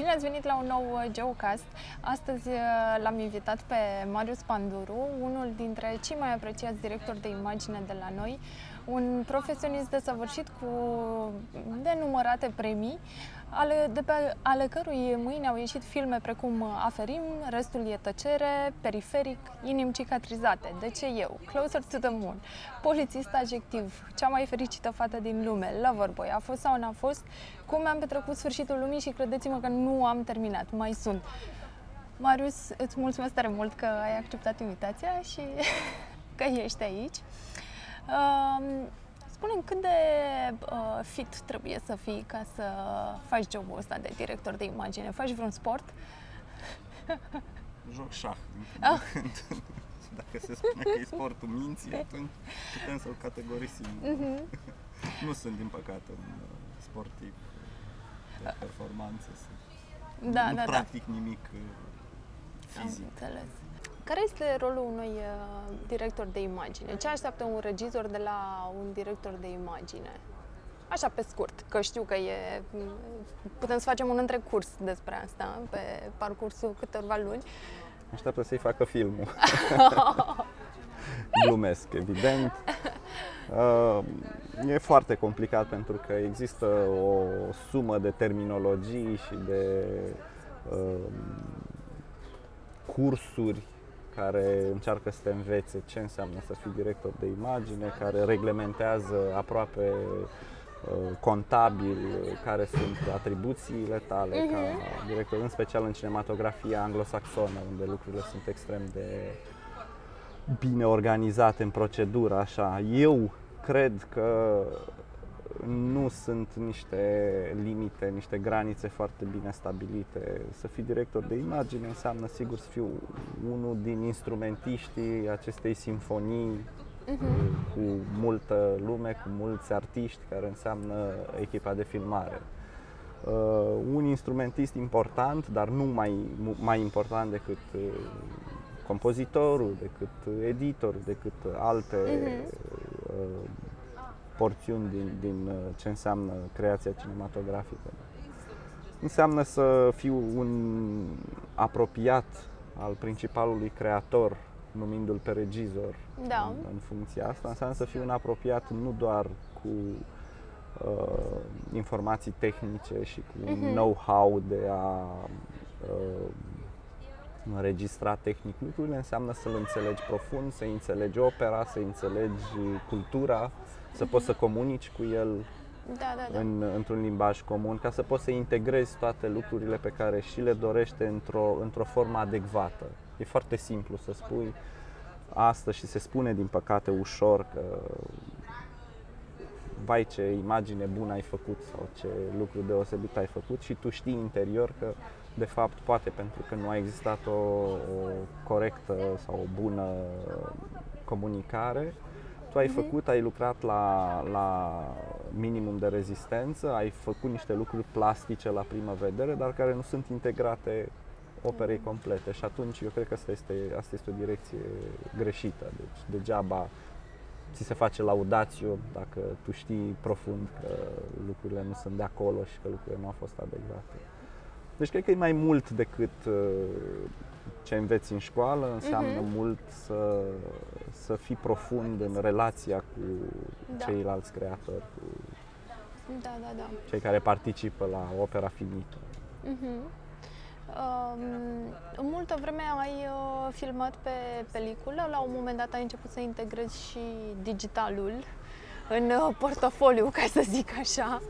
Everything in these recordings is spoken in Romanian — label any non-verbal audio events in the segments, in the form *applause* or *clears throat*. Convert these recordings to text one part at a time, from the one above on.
Salut! Bine ați venit la un nou uh, Geocast. Astăzi uh, l-am invitat pe Marius Panduru, unul dintre cei mai apreciați directori de imagine de la noi, un profesionist desăvârșit cu denumărate premii, ale, de pe ale cărui mâini au ieșit filme precum Aferim, Restul e tăcere, Periferic, Inim cicatrizate, De ce eu, Closer to the Moon, Polițist adjectiv, Cea mai fericită fată din lume, Loverboy, A fost sau n-a fost, Cum am petrecut sfârșitul lumii și credeți-mă că nu am terminat, mai sunt. Marius, îți mulțumesc tare mult că ai acceptat invitația și *laughs* că ești aici. Uh, spune cât de uh, fit trebuie să fii ca să faci jobul ăsta de director de imagine? Faci vreun sport? *laughs* Joc șah. Ah. *laughs* Dacă se spune că e sportul minții, atunci putem să-l categorisim. Uh-huh. *laughs* nu sunt, din păcate, un uh, sportiv de performanță. Da, nu da, da. practic da. nimic uh, fizic. Am înțeles. Care este rolul unui uh, director de imagine? Ce așteaptă un regizor de la un director de imagine? Așa pe scurt, că știu că e... Putem să facem un întreg curs despre asta pe parcursul câteva luni. Așteaptă să-i facă filmul. *laughs* Glumesc, evident. Uh, e foarte complicat pentru că există o sumă de terminologii și de uh, cursuri care încearcă să te învețe ce înseamnă să fii director de imagine, care reglementează aproape uh, contabil care sunt atribuțiile tale uh-huh. ca mhm. director, în special în cinematografia anglosaxonă, unde lucrurile sunt extrem de bine organizate în procedură, așa. Eu cred că nu sunt niște limite, niște granițe foarte bine stabilite. Să fii director de imagine înseamnă sigur să fiu unul din instrumentiștii acestei simfonii uh-huh. cu multă lume, cu mulți artiști, care înseamnă echipa de filmare. Uh, un instrumentist important, dar nu mai, mai important decât uh, compozitorul, decât editorul, decât alte uh-huh. uh, porțiuni din, din uh, ce înseamnă creația cinematografică. Înseamnă să fiu un apropiat al principalului creator, numindu-l pe regizor da. în, în funcția asta. Înseamnă să fiu un apropiat nu doar cu uh, informații tehnice și cu uh-huh. know-how de a uh, înregistra tehnic lucrurile, înseamnă să-l înțelegi profund, să înțelegi opera, să înțelegi cultura, să poți să comunici cu el da, da, da. În, într-un limbaj comun, ca să poți să integrezi toate lucrurile pe care și le dorește într-o, într-o formă adecvată. E foarte simplu să spui asta și se spune din păcate ușor că vai ce imagine bună ai făcut sau ce lucru deosebit ai făcut și tu știi interior că de fapt poate pentru că nu a existat o, o corectă sau o bună comunicare, tu ai mhm. făcut, ai lucrat la, la minimum de rezistență, ai făcut niște lucruri plastice la primă vedere, dar care nu sunt integrate operei mhm. complete și atunci eu cred că asta este, asta este o direcție greșită. Deci degeaba ți se face laudațiu dacă tu știi profund că lucrurile nu sunt de acolo și că lucrurile nu au fost adecvate. Deci cred că e mai mult decât uh, ce înveți în școală, înseamnă uh-huh. mult să, să fii profund în relația cu da. ceilalți creatori, cu da, da, da. cei care participă la opera finită. Uh-huh. Um, în multă vreme ai uh, filmat pe peliculă, la un moment dat ai început să integrezi și digitalul în uh, portofoliu, ca să zic așa.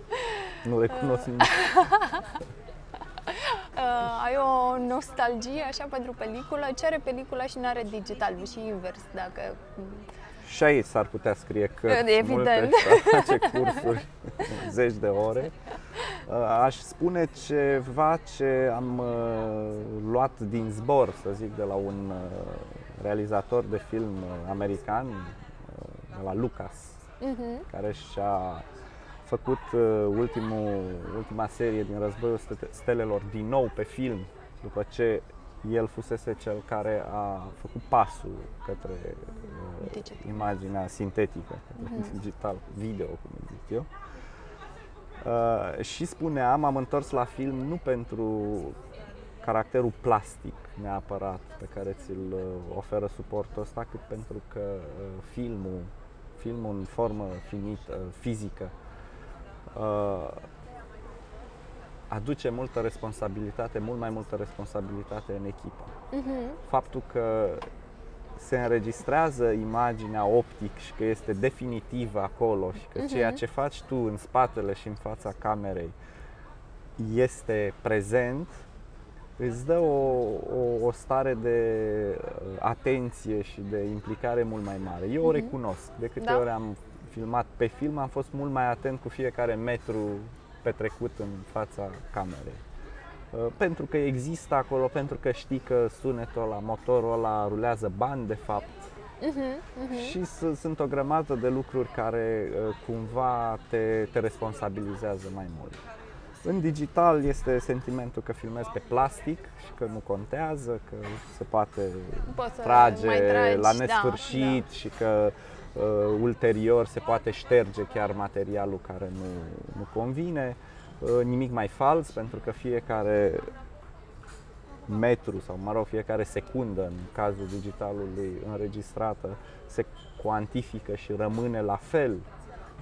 Nu recunosc uh. uh, *laughs* *laughs* ai o nostalgie așa pentru peliculă, ce are pelicula și nu are digital și invers, dacă... Și aici s-ar putea scrie că Evident. multe face cursuri *laughs* zeci de ore. Uh, aș spune ceva ce am uh, luat din zbor, să zic, de la un uh, realizator de film american, de la Lucas, uh-huh. care și-a făcut uh, ultimul, ultima serie din Războiul Stelelor din nou pe film, după ce el fusese cel care a făcut pasul către uh, imaginea sintetică, către mm-hmm. digital, video, cum zic eu. Uh, și spuneam, am întors la film nu pentru caracterul plastic neapărat pe care ți-l uh, oferă suportul ăsta, cât pentru că uh, filmul, filmul în formă finită, fizică, uh, aduce multă responsabilitate, mult mai multă responsabilitate în echipă. Uh-huh. Faptul că se înregistrează imaginea optic și că este definitivă acolo și că uh-huh. ceea ce faci tu în spatele și în fața camerei este prezent, îți dă o, o, o stare de uh, atenție și de implicare mult mai mare. Eu uh-huh. o recunosc. De câte da. ori am filmat pe film, am fost mult mai atent cu fiecare metru petrecut în fața camerei. Uh, pentru că există acolo, pentru că știi că sunetul la motorul ăla rulează bani de fapt. Uh-huh, uh-huh. Și sunt o grămadă de lucruri care uh, cumva te, te responsabilizează mai mult. În digital este sentimentul că filmezi pe plastic și că nu contează, că se poate trage tragi, la da, nesfârșit da, da. și că uh, ulterior se poate șterge chiar materialul care nu, nu convine. Uh, nimic mai fals pentru că fiecare metru sau, mă rog, fiecare secundă în cazul digitalului înregistrată se cuantifică și rămâne la fel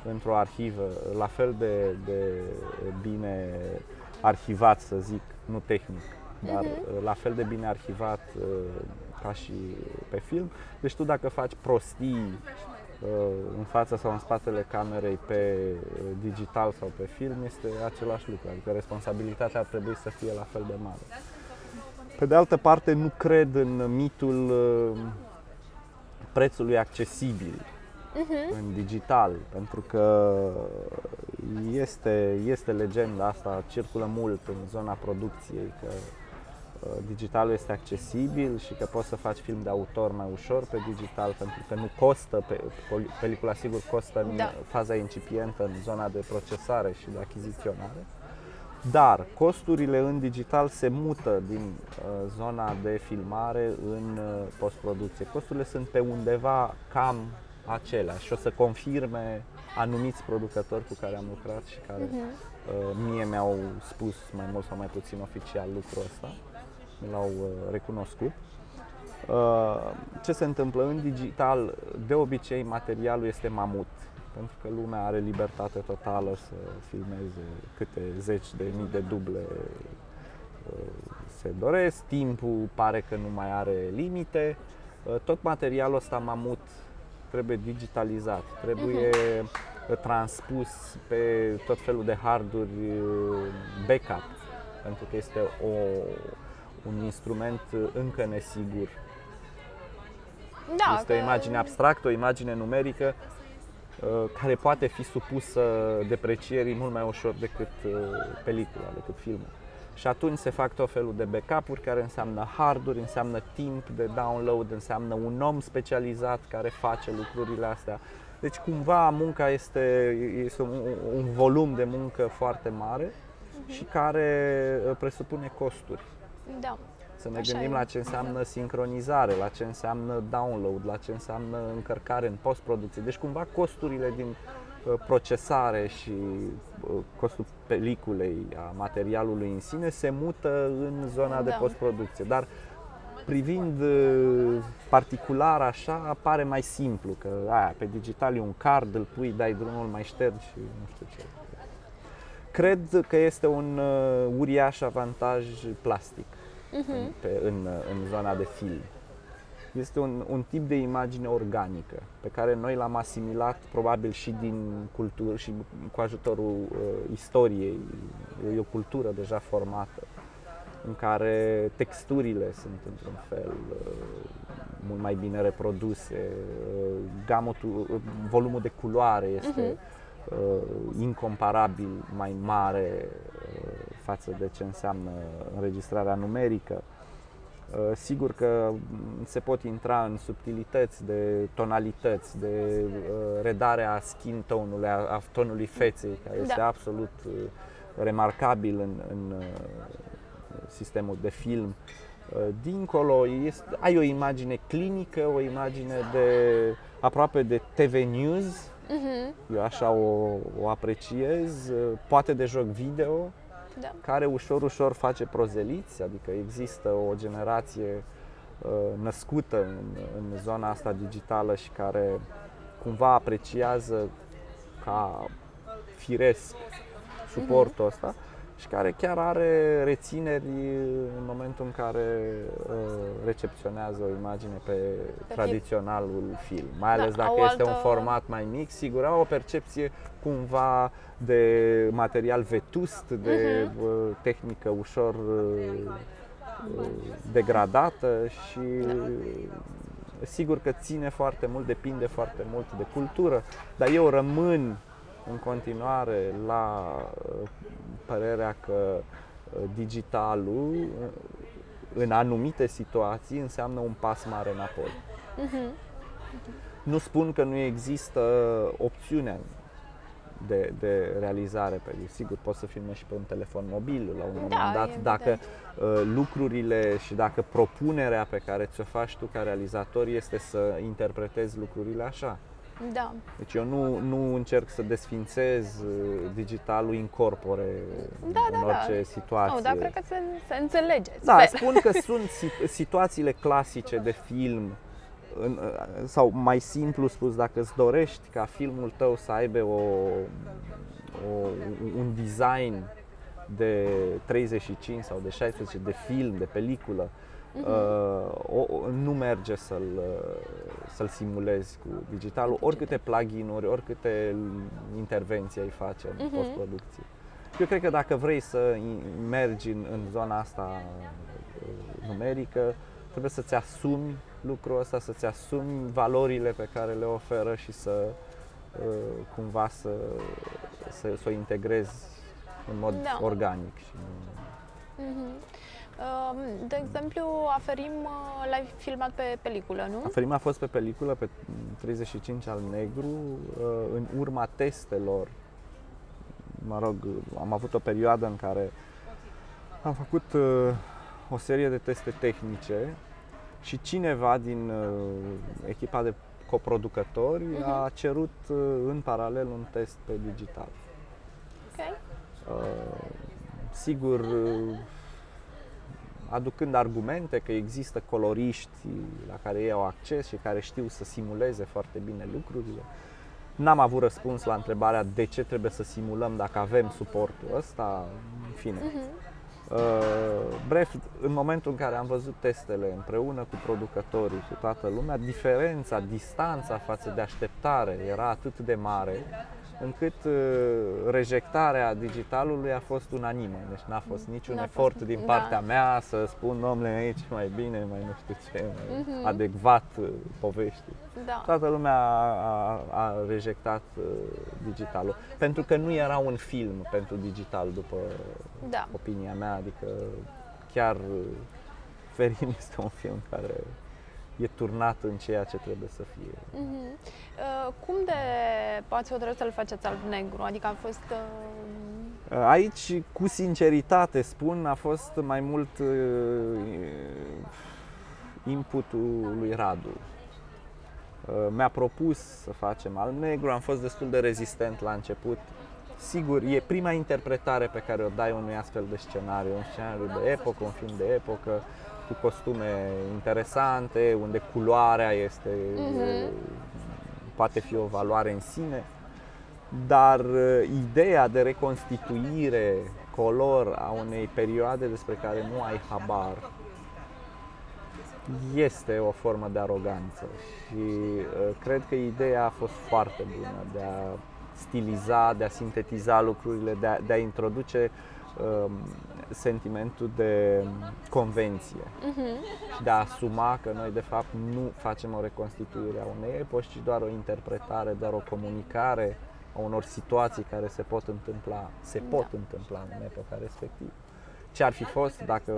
într-o arhivă, la fel de, de bine arhivat, să zic, nu tehnic, dar uh-huh. la fel de bine arhivat uh, ca și pe film. Deci tu dacă faci prostii uh, în fața sau în spatele camerei pe uh, digital sau pe film, este același lucru, adică responsabilitatea ar trebui să fie la fel de mare. Pe de altă parte, nu cred în mitul prețului accesibil uh-huh. în digital, pentru că este, este legenda asta, circulă mult în zona producției, că uh, digitalul este accesibil și că poți să faci film de autor mai ușor pe digital pentru că nu costă, pe, pelicula sigur costă în da. faza incipientă, în zona de procesare și de achiziționare. Dar costurile în digital se mută din uh, zona de filmare în uh, postproducție. Costurile sunt pe undeva cam aceleași și o să confirme anumiți producători cu care am lucrat și care uh-huh. uh, mie mi-au spus mai mult sau mai puțin oficial lucrul ăsta, mi l-au uh, recunoscut. Uh, ce se întâmplă în digital? De obicei materialul este mamut, pentru că lumea are libertate totală să filmeze câte zeci de mii de duble uh, se doresc, timpul pare că nu mai are limite, uh, tot materialul ăsta mamut trebuie digitalizat, trebuie uh-huh. transpus pe tot felul de harduri uh, backup, pentru că este o, un instrument încă nesigur. Da, este că... o imagine abstractă, o imagine numerică uh, care poate fi supusă deprecierii mult mai ușor decât uh, pelicula, decât filmul. Și atunci se fac tot felul de backup-uri care înseamnă harduri, înseamnă timp de download, înseamnă un om specializat care face lucrurile astea. Deci cumva munca este, este un, un volum de muncă foarte mare uh-huh. și care uh, presupune costuri. Da. Să ne Așa gândim e. la ce înseamnă sincronizare, la ce înseamnă download, la ce înseamnă încărcare în postproducție. Deci cumva costurile din Uh, procesare și uh, costul peliculei, a materialului în sine, se mută în zona da. de postproducție. Dar privind uh, particular așa, apare mai simplu, că aia, pe digital e un card, îl pui, dai drumul, mai ștergi și nu știu ce. Cred că este un uriaș avantaj plastic uh-huh. în, pe, în, în zona de film este un, un tip de imagine organică pe care noi l-am asimilat probabil și din cultură și cu ajutorul uh, istoriei. E o cultură deja formată în care texturile sunt într-un fel uh, mult mai bine reproduse, uh, gamotul, uh, volumul de culoare este uh-huh. uh, incomparabil mai mare uh, față de ce înseamnă înregistrarea numerică. Uh, sigur că se pot intra în subtilități de tonalități, de uh, redarea skin tone-ului, a tonului feței, care este da. absolut uh, remarcabil în, în sistemul de film. Dincolo ai o imagine clinică, o imagine de aproape de TV News, Mhm. Eu așa o, o apreciez, poate de joc video, Da. care ușor, ușor face prozeliți, adică există o generație uh, născută în, în zona asta digitală și care cumva apreciază ca firesc suportul ăsta și care chiar are rețineri în momentul în care uh, recepționează o imagine pe, tradiționalul film. Mai Da, ales dacă au este un altă- format mai mic, sigur, au o percepție cumva de material vetust, de Mhm. uh, tehnică ușor uh, uh, degradată și sigur că ține foarte mult, depinde foarte mult de cultură, dar eu rămân în continuare la uh, părerea că uh, digitalul uh, în anumite situații înseamnă un pas mare înapoi. Mhm. Nu spun că nu există opțiunea de, de realizare pe sigur poți să filmezi și pe un telefon mobil la un moment Da, dat evident. dacă uh, lucrurile și dacă propunerea pe care ți-o faci tu ca realizator este să interpretezi lucrurile așa. Da. Deci eu nu, nu încerc să desfințez uh, digitalul incorpore Da, în da, da. orice situație. Oh, dar cred că se, se înțelege. Da, sper. spun că sunt *laughs* si- situațiile clasice de film în, sau mai simplu spus, dacă îți dorești ca filmul tău să aibă o, o, un design de 35 sau de 16 de film, de peliculă, uh, o, o, nu merge să-l, uh, să-l simulezi cu digitalul, oricâte plugin-uri, oricâte intervenții ai face în Mhm. postproducție. Eu cred că dacă vrei să i- mergi în, în zona asta uh, numerică, trebuie să-ți asumi lucrul ăsta, să-ți asumi valorile pe care le oferă și să uh, cumva să, să, să o integrezi în mod Da. organic. Și nu... Mhm. Um, De exemplu, Aferim uh, l-ai filmat pe peliculă, nu? Aferim a fost pe peliculă, pe 35 al negru, uh, în urma testelor. Mă rog, am avut o perioadă în care am făcut uh, o serie de teste tehnice și cineva din uh, echipa de coproducători Mhm. a cerut uh, în paralel un test pe digital. Ok. Uh, sigur, uh, aducând argumente că există coloriști la care ei au acces și care știu să simuleze foarte bine lucrurile. N-am avut răspuns la întrebarea de ce trebuie să simulăm dacă avem suportul ăsta, în fine. Mhm. Uh, bref, în momentul în care am văzut testele împreună cu producătorii, cu toată lumea, diferența, distanța față de așteptare era atât de mare încât uh, rejectarea digitalului a fost unanimă. Deci n-a fost niciun N-a fost- efort din da. partea mea să spun, domnule, aici mai bine, mai nu știu ce, mai Mhm. adecvat uh, poveștii. Da. Toată lumea a, a, a rejectat uh, digitalul, pentru că nu era un film pentru digital, după Da. opinia mea, adică chiar uh, Ferim *laughs* este un film care e turnat în ceea ce trebuie să fie. Mhm. Uh, Cum de ați hotărât să-l faceți alb-negru? Adică a fost... uh, Aici, cu sinceritate spun, a fost mai mult uh, inputul lui Radu. Uh, Mi-a propus să facem alb-negru, am fost destul de rezistent la început. Sigur, e prima interpretare pe care o dai unui astfel de scenariu, un scenariu de epocă, un film de epocă, cu costume interesante, unde culoarea este, Mhm. poate fi o valoare în sine. Dar uh, ideea de reconstituire color a unei perioade despre care nu ai habar este o formă de aroganță și uh, cred că ideea a fost foarte bună de a stiliza, de a sintetiza lucrurile, de a, de a introduce um, sentimentul de convenție mhm. și de a asuma că noi de fapt nu facem o reconstituire a unei epoci, ci doar o interpretare, doar o comunicare a unor situații care se pot întâmpla, se pot Da. întâmpla în epoca respectivă. Ce ar fi fost dacă,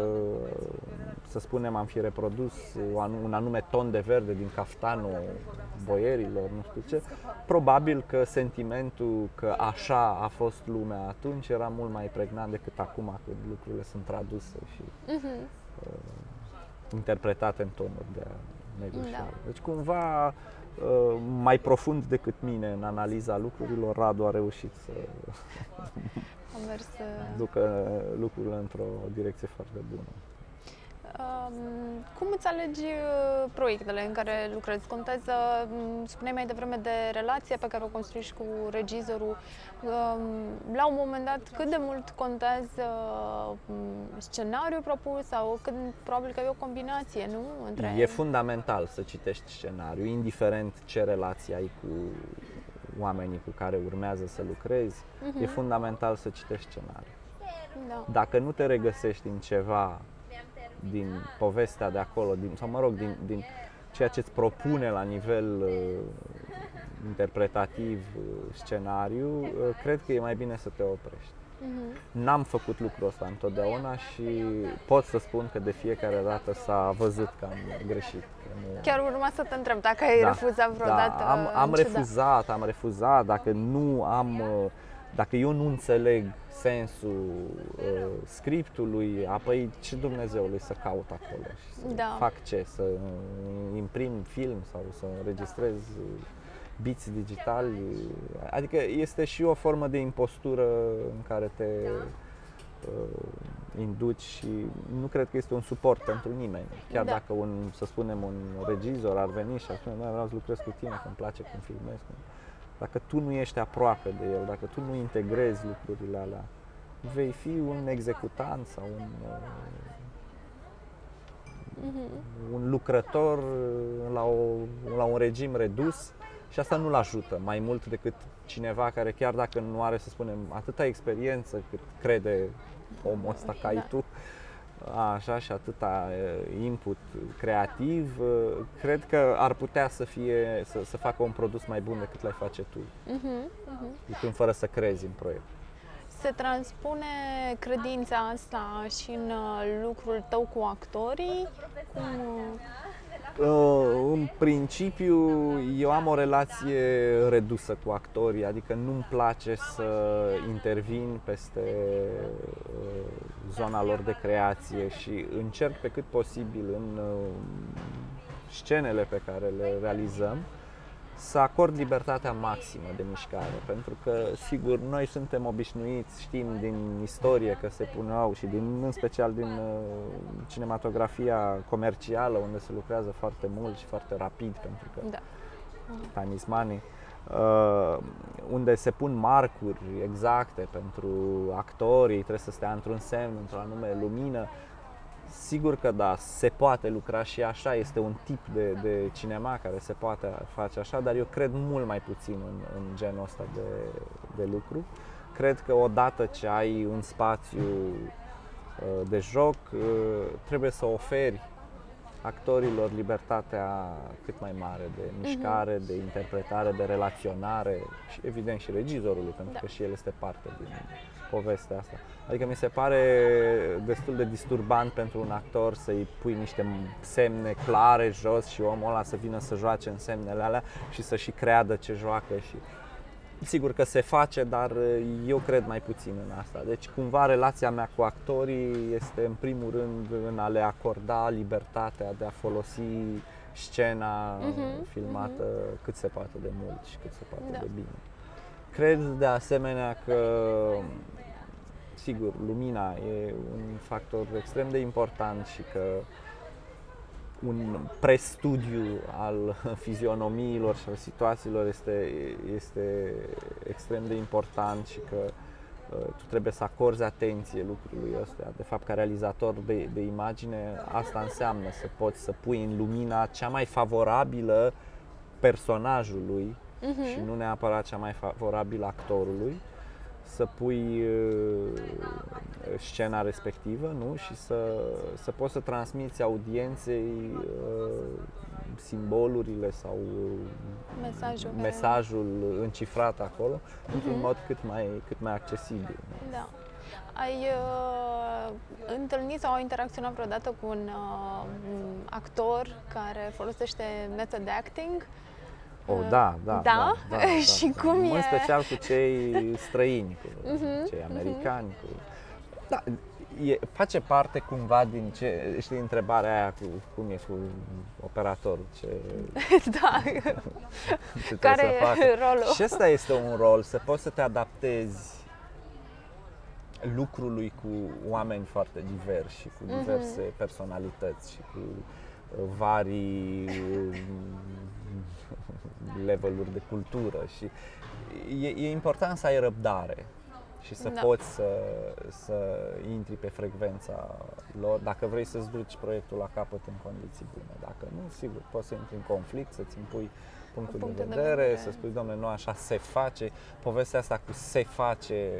să spunem, am fi reprodus o anu- un anume ton de verde din caftanul boierilor, nu știu ce, probabil că sentimentul că așa a fost lumea atunci era mult mai pregnant decât acum când lucrurile sunt traduse și Mhm. interpretate în tonuri de negru și Da. alb. Deci cumva uh, mai profund decât mine în analiza lucrurilor, Radu a reușit să *laughs* Am mers uh, ducă lucrurile într-o direcție foarte bună. Um, cum îți alegi uh, proiectele în care lucrezi? Contează, um, spuneai mai devreme de relația pe care o construiești cu regizorul. Um, la un moment dat, cât de mult contează um, scenariul propus sau cât probabil că e o combinație, nu? Între... E fundamental să citești scenariul, indiferent ce relație ai cu oamenii cu care urmează să lucrezi, e Mhm. fundamental să citești scenariul. Da. Dacă nu te regăsești în ceva din povestea de acolo, din, sau mă rog, din, din ceea ce îți propune la nivel uh, interpretativ uh, scenariu, uh, cred că e mai bine să te oprești. Mhm. N-am făcut lucrul ăsta întotdeauna și pot să spun că de fiecare dată s-a văzut că am greșit. Că nu... Chiar urma să te întreb dacă ai Da, refuzat vreodată. Da, am, am în ciuda- refuzat, am refuzat, dacă nu am, uh, dacă eu nu înțeleg sensul uh, scriptului, apoi ce Dumnezeului să caut acolo și să Da. fac ce, să uh, imprim film sau să înregistrez uh, biți digitali, adică este și o formă de impostură în care te uh, induci și nu cred că este un suport pentru nimeni. Chiar Da. dacă un, să spunem, un regizor ar veni și ar spune, "Da, vreau să lucrez cu tine, că îmi place cum filmezi. cum-" Dacă tu nu ești aproape de el, dacă tu nu integrezi lucrurile alea, vei fi un executant sau un, uh, Mhm. un lucrător uh, la, o, la un regim redus și asta nu-l ajută mai mult decât cineva care chiar dacă nu are, să spunem, atâta experiență cât crede omul ăsta ca ai Da. tu, așa și atâta uh, input creativ, uh, cred că ar putea să fie, să, să facă un produs mai bun decât l-ai face tu, Mhm. Mhm. ducând fără să crezi în proiect. Se transpune credința asta și în uh, lucrul tău cu actorii? Cum, uh, Uh, În principiu, eu am o relație redusă cu actorii, adică nu-mi place să intervin peste uh, zona lor de creație și încerc pe cât posibil în uh, scenele pe care le realizăm să acord libertatea maximă de mișcare, pentru că, sigur, noi suntem obișnuiți, știm din istorie că se puneau și din, în special din uh, cinematografia comercială, unde se lucrează foarte mult și foarte rapid, pentru că da. time is money, uh, unde se pun marcuri exacte pentru actorii, trebuie să stea într-un semn, într-o anume lumină. Sigur că da, se poate lucra și așa, este un tip de, de cinema care se poate face așa, dar eu cred mult mai puțin în, în genul ăsta de, de lucru. Cred că odată ce ai un spațiu uh, de joc, uh, trebuie să oferi actorilor libertatea cât mai mare de mișcare, de interpretare, de relaționare și evident și regizorului, pentru Da. că și el este parte din povestea asta. Adică mi se pare destul de disturbant pentru un actor să-i pui niște semne clare jos și omul ăla să vină să joace în semnele alea și să și creadă ce joacă și Sigur că se face, dar eu cred mai puțin în asta. Deci, cumva, relația mea cu actorii este, în primul rând, în a le acorda libertatea de a folosi scena Mhm, filmată cât se poate de mult și cât se poate Da. de bine. Cred, de asemenea, că, sigur, lumina e un factor extrem de important și că un prestudiu al *laughs* fizionomiilor și al situațiilor este, este extrem de important și că uh, tu trebuie să acorzi atenție lucrului ăsta. De fapt, ca realizator de, de imagine, asta înseamnă să poți să pui în lumina cea mai favorabilă personajului Mhm. și nu neapărat cea mai favorabilă actorului, să pui uh, scena respectivă nu? și să, să poți să transmiți audienței uh, simbolurile sau uh, Mesajul care- mesajul încifrat acolo într-un Mhm. mod cât mai, cât mai accesibil. nu? Da. Ai uh, întâlnit sau ai interacționat vreodată cu un uh, un actor care folosește method acting? Oh, Uh, da, da, da? da, da, *laughs* Și da. cum În e? special cu cei străini, cu *laughs* Mhm, cei mhm. americani. Cu... Da, e, face parte cumva din ce, știi, întrebarea aia cu cum e cu operatorul, ce, *laughs* da. ce Care trebuie să facă. e rolul? Și ăsta este un rol, să poți să te adaptezi lucrului cu oameni foarte diversi și cu diverse Mhm. personalități și cu uh, vari uh, leveluri de cultură și e, e important să ai răbdare și să Da. poți să, să intri pe frecvența lor dacă vrei să-ți duci proiectul la capăt în condiții bune. Dacă nu, sigur, poți să intri în conflict, să-ți impui punctul Punctul de de vedere, vedere. să spui, domnule, nu așa se face. Povestea asta cu se face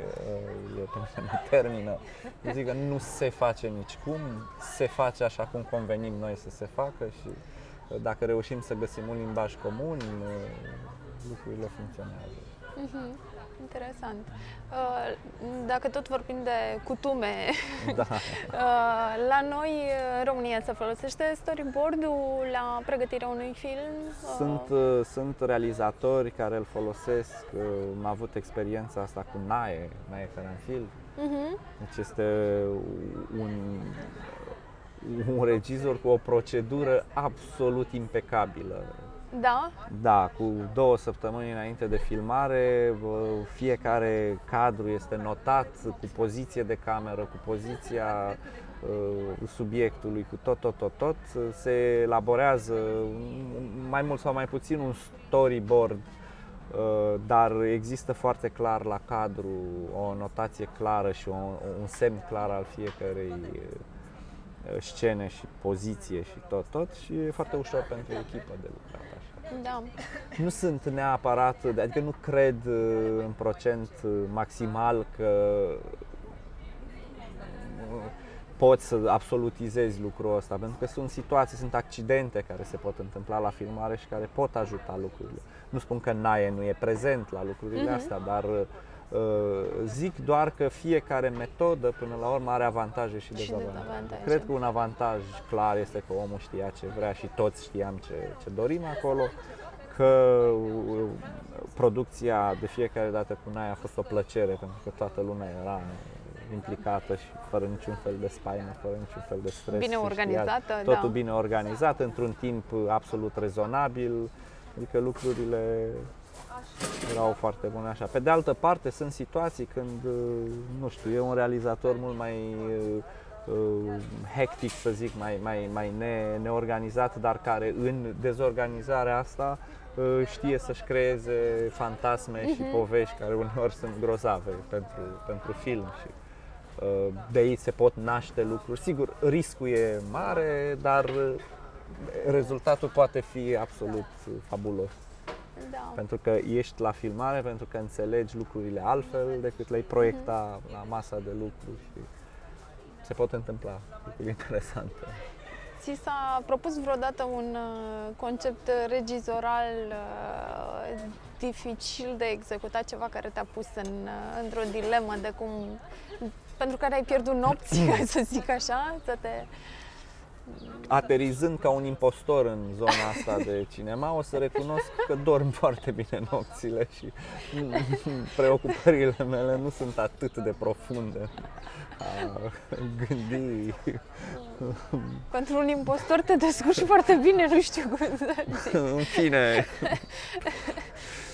uh, e pe mine mă termină. Eu zic că nu se face nicicum, se face așa cum convenim noi să se facă și uh, dacă reușim să găsim un limbaj comun, uh, lucrurile funcționează. Mhm. Interesant. Uh, Dacă tot vorbim de cutume, *laughs* Da. uh, la noi în România se folosește storyboard-ul la pregătirea unui film? Uh, Sunt, uh, sunt realizatori care îl folosesc, uh, am avut experiența asta cu Nae, Nae Caranfil, mhm. deci este un, un regizor cu o procedură absolut impecabilă. Da? Da, cu două săptămâni înainte de filmare, bă, fiecare cadru este notat cu poziție de cameră, cu poziția uh, subiectului, cu tot, tot, tot, tot. Se elaborează un- mai mult sau mai puțin un storyboard, uh, dar există foarte clar la cadru o notație clară și o, un semn clar al fiecărei uh, scene și poziție și tot, tot și e foarte ușor pentru echipă de lucrat așa. Da. Nu sunt neapărat, adică nu cred uh, în procent uh, maximal că uh, poți să absolutizezi lucrul ăsta, pentru că sunt situații, sunt accidente care se pot întâmpla la filmare și care pot ajuta lucrurile. Nu spun că Nae nu e prezent la lucrurile Mhm. astea, dar uh, zic doar că fiecare metodă până la urmă are avantaje și Și dezavantaje. dezavantaje. Cred că un avantaj clar este că omul știa ce vrea și toți știam ce, ce dorim acolo, că uh, producția de fiecare dată cu Naia a fost o plăcere pentru că toată lumea era implicată și fără niciun fel de spaimă, fără niciun fel de stres. Bine și știa organizată, Totul da. bine organizat, într-un timp absolut rezonabil, adică lucrurile erau foarte bune așa. Pe de altă parte, sunt situații când, uh, nu știu, e un realizator mult mai uh, uh, hectic, să zic, mai, mai, mai ne, neorganizat, dar care în dezorganizarea asta uh, știe să-și creeze fantasme și povești care uneori sunt grozave pentru, pentru film și uh, de aici se pot naște lucruri. Sigur, riscul e mare, dar uh, rezultatul poate fi absolut uh, fabulos. Da. Pentru că ești la filmare, pentru că înțelegi lucrurile altfel decât le-ai proiecta la masa de lucru și se pot întâmpla lucruri interesante. Ți s-a propus vreodată un uh, concept regizoral uh, dificil de executat, ceva care te-a pus în, uh, într-o dilemă de cum, pentru care ai pierdut nopți, *clears throat* ca să zic așa, să te... Aterizând ca un impostor în zona asta de cinema, o să recunosc că dorm foarte bine nopțile și *laughs* preocupările mele nu sunt atât de profunde. A gândi. Pentru un impostor te descurci foarte bine, nu știu cum să zic. În fine, *laughs*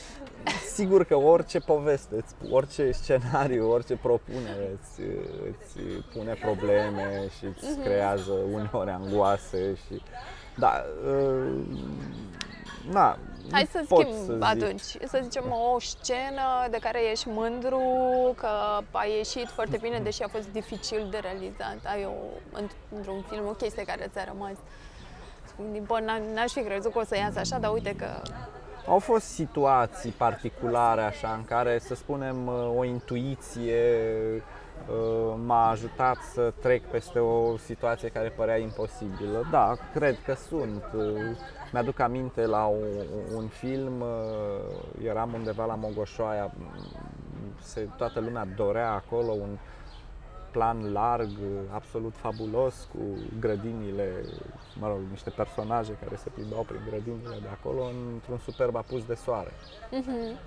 sigur că orice poveste, îți- orice scenariu, orice propunere îți, îți pune probleme și îți creează uneori angoase și da, uh, na, Hai nu să pot schimb să zic. atunci, să zicem o scenă de care ești mândru, că a ieșit foarte bine, deși a fost dificil de realizat. Ai o, într- într-un film o chestie care ți-a rămas. Spui, Bă, n- n-aș fi crezut că o să iasă așa, dar uite că... Au fost situații particulare așa în care, să spunem, o intuiție uh, m-a ajutat să trec peste o situație care părea imposibilă. Da, cred că sunt. Uh, Mi-aduc aminte la un, un film, uh, eram undeva la Mogoșoaia, se, toată lumea dorea acolo un plan larg, absolut fabulos, cu grădinile, mă rog, niște personaje care se plimbau prin grădinile de acolo într-un superb apus de soare. Uh-huh.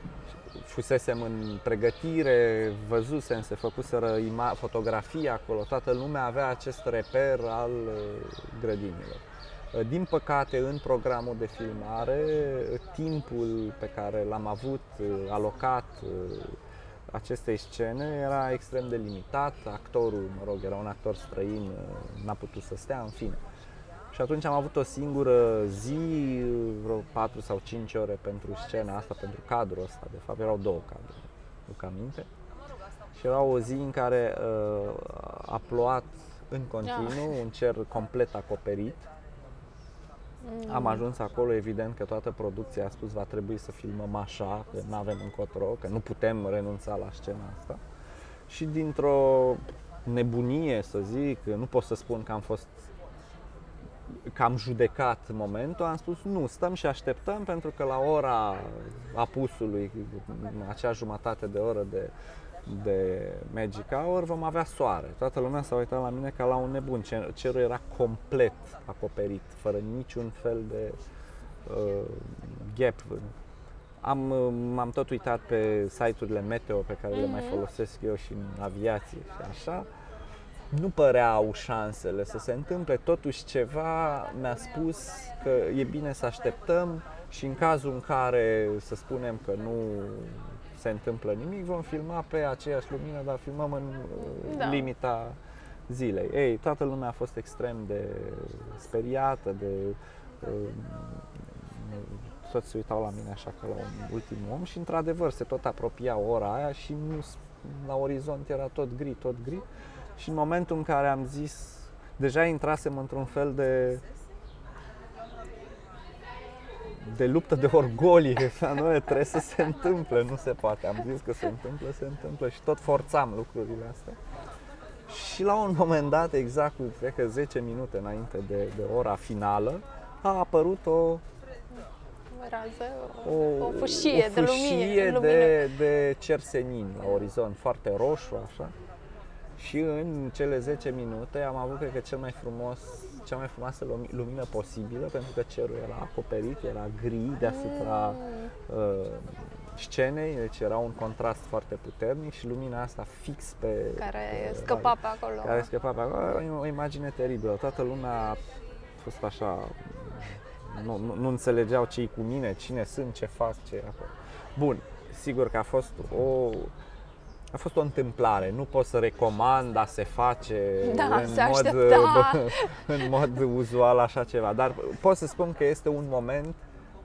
Fusesem în pregătire, văzusem, se făcuseră ima- fotografii acolo, toată lumea avea acest reper al uh, grădinilor. Uh, din păcate, în programul de filmare, timpul pe care l-am avut uh, alocat acestei scene era extrem de limitat, actorul, mă rog, era un actor străin, n-a putut să stea, în fine. Și atunci am avut o singură zi, vreo 4 sau 5 ore pentru scena asta, pentru cadrul ăsta, de fapt erau două cadruri, nu cam minte. Și era o zi în care uh, a plouat în continuu, un cer complet acoperit, Mm. Am ajuns acolo, evident că toată producția a spus va trebui să filmăm așa, că nu avem încotro, că nu putem renunța la scena asta. Și dintr-o nebunie, să zic, nu pot să spun că am fost că am judecat momentul, am spus nu, stăm și așteptăm pentru că la ora apusului, acea jumătate de oră de de Magic Hour vom avea soare. Toată lumea s-a uitat la mine ca la un nebun. Cerul era complet acoperit, fără niciun fel de uh, gap. Am, uh, m-am tot uitat pe site-urile meteo pe care mm-hmm. le mai mhm. folosesc eu și în aviație și așa. Nu păreau șansele să se întâmple, totuși ceva mi-a spus că e bine să așteptăm și în cazul în care să spunem că nu se întâmplă nimic, vom filma pe aceeași lumină, dar filmăm în da. limita zilei. Ei, toată lumea a fost extrem de speriată, de uh, toți se uitau la mine așa ca la un ultim om și într-adevăr se tot apropia ora aia și nu, la orizont era tot gri, tot gri și în momentul în care am zis, deja intrasem într-un fel de de luptă de orgolie. La *laughs* noi trebuie să se întâmple, nu se poate. Am zis că se întâmplă, se întâmplă și tot forțam lucrurile astea. Și la un moment dat, exact, cred că 10 minute înainte de, de ora finală, a apărut o rază, o, o fâșie, o fâșie de, lumină, de, de cersenin la orizont, foarte roșu, așa. Și în cele 10 minute am avut, cred că, cel mai frumos cea mai frumoasă lumină posibilă pentru că cerul era acoperit, era gri deasupra mm. uh, scenei, deci era un contrast foarte puternic și lumina asta fix pe... Care uh, scăpa pe acolo. Care scăpa pe acolo, o imagine teribilă. Toată lumea a fost așa, nu, nu, nu înțelegeau ce cu mine, cine sunt, ce fac, ce e acolo. Bun, sigur că a fost o a fost o întâmplare, nu pot să recomand a se face da, în, se mod, *laughs* în mod uzual așa ceva, dar pot să spun că este un moment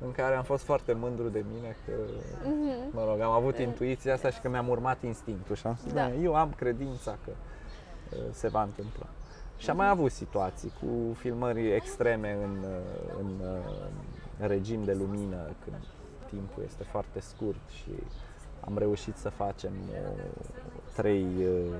în care am fost foarte mândru de mine că, mm-hmm. mă rog, am avut intuiția asta și că mi-am urmat instinctul și am spus, da. eu am credința că uh, se va întâmpla. Și am mai avut situații cu filmări extreme în, uh, în, în uh, regim de lumină, când timpul este foarte scurt și am reușit să facem uh, trei, uh,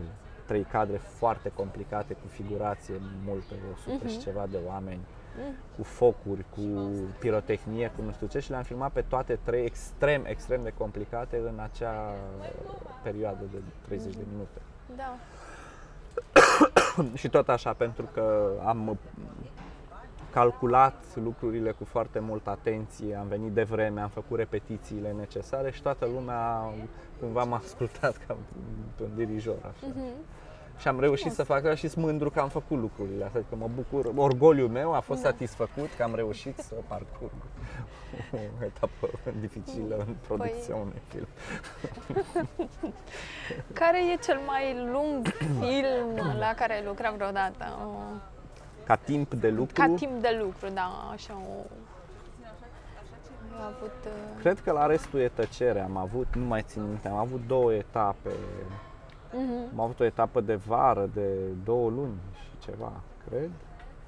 trei cadre foarte complicate cu figurație multă, 100 uh-huh. și mhm. ceva de oameni, uh-huh. cu focuri, cu pirotehnie, cu nu știu ce și le-am filmat pe toate trei extrem, extrem de complicate în acea perioadă de 30 uh-huh. de mhm. minute. Da. *coughs* și tot așa, pentru că am calculat lucrurile cu foarte multă atenție, am venit de vreme, am făcut repetițiile necesare și toată lumea cumva m-a ascultat ca un dirijor. Așa. Uh-huh. Și am reușit să fac și sunt mândru că am făcut lucrurile astea, că mă bucur. Orgoliul meu a fost da. satisfăcut că am reușit să parcurg o etapă dificilă în producția păi... unui film. care e cel mai lung film la care ai lucrat vreodată? Ca timp de lucru? Ca timp de lucru, da, așa o... Am avut... Uh... Cred că la restul e tăcere. Am avut, nu mai țin minte, am avut două etape. Uh-huh. Am avut o etapă de vară de două luni și ceva, cred.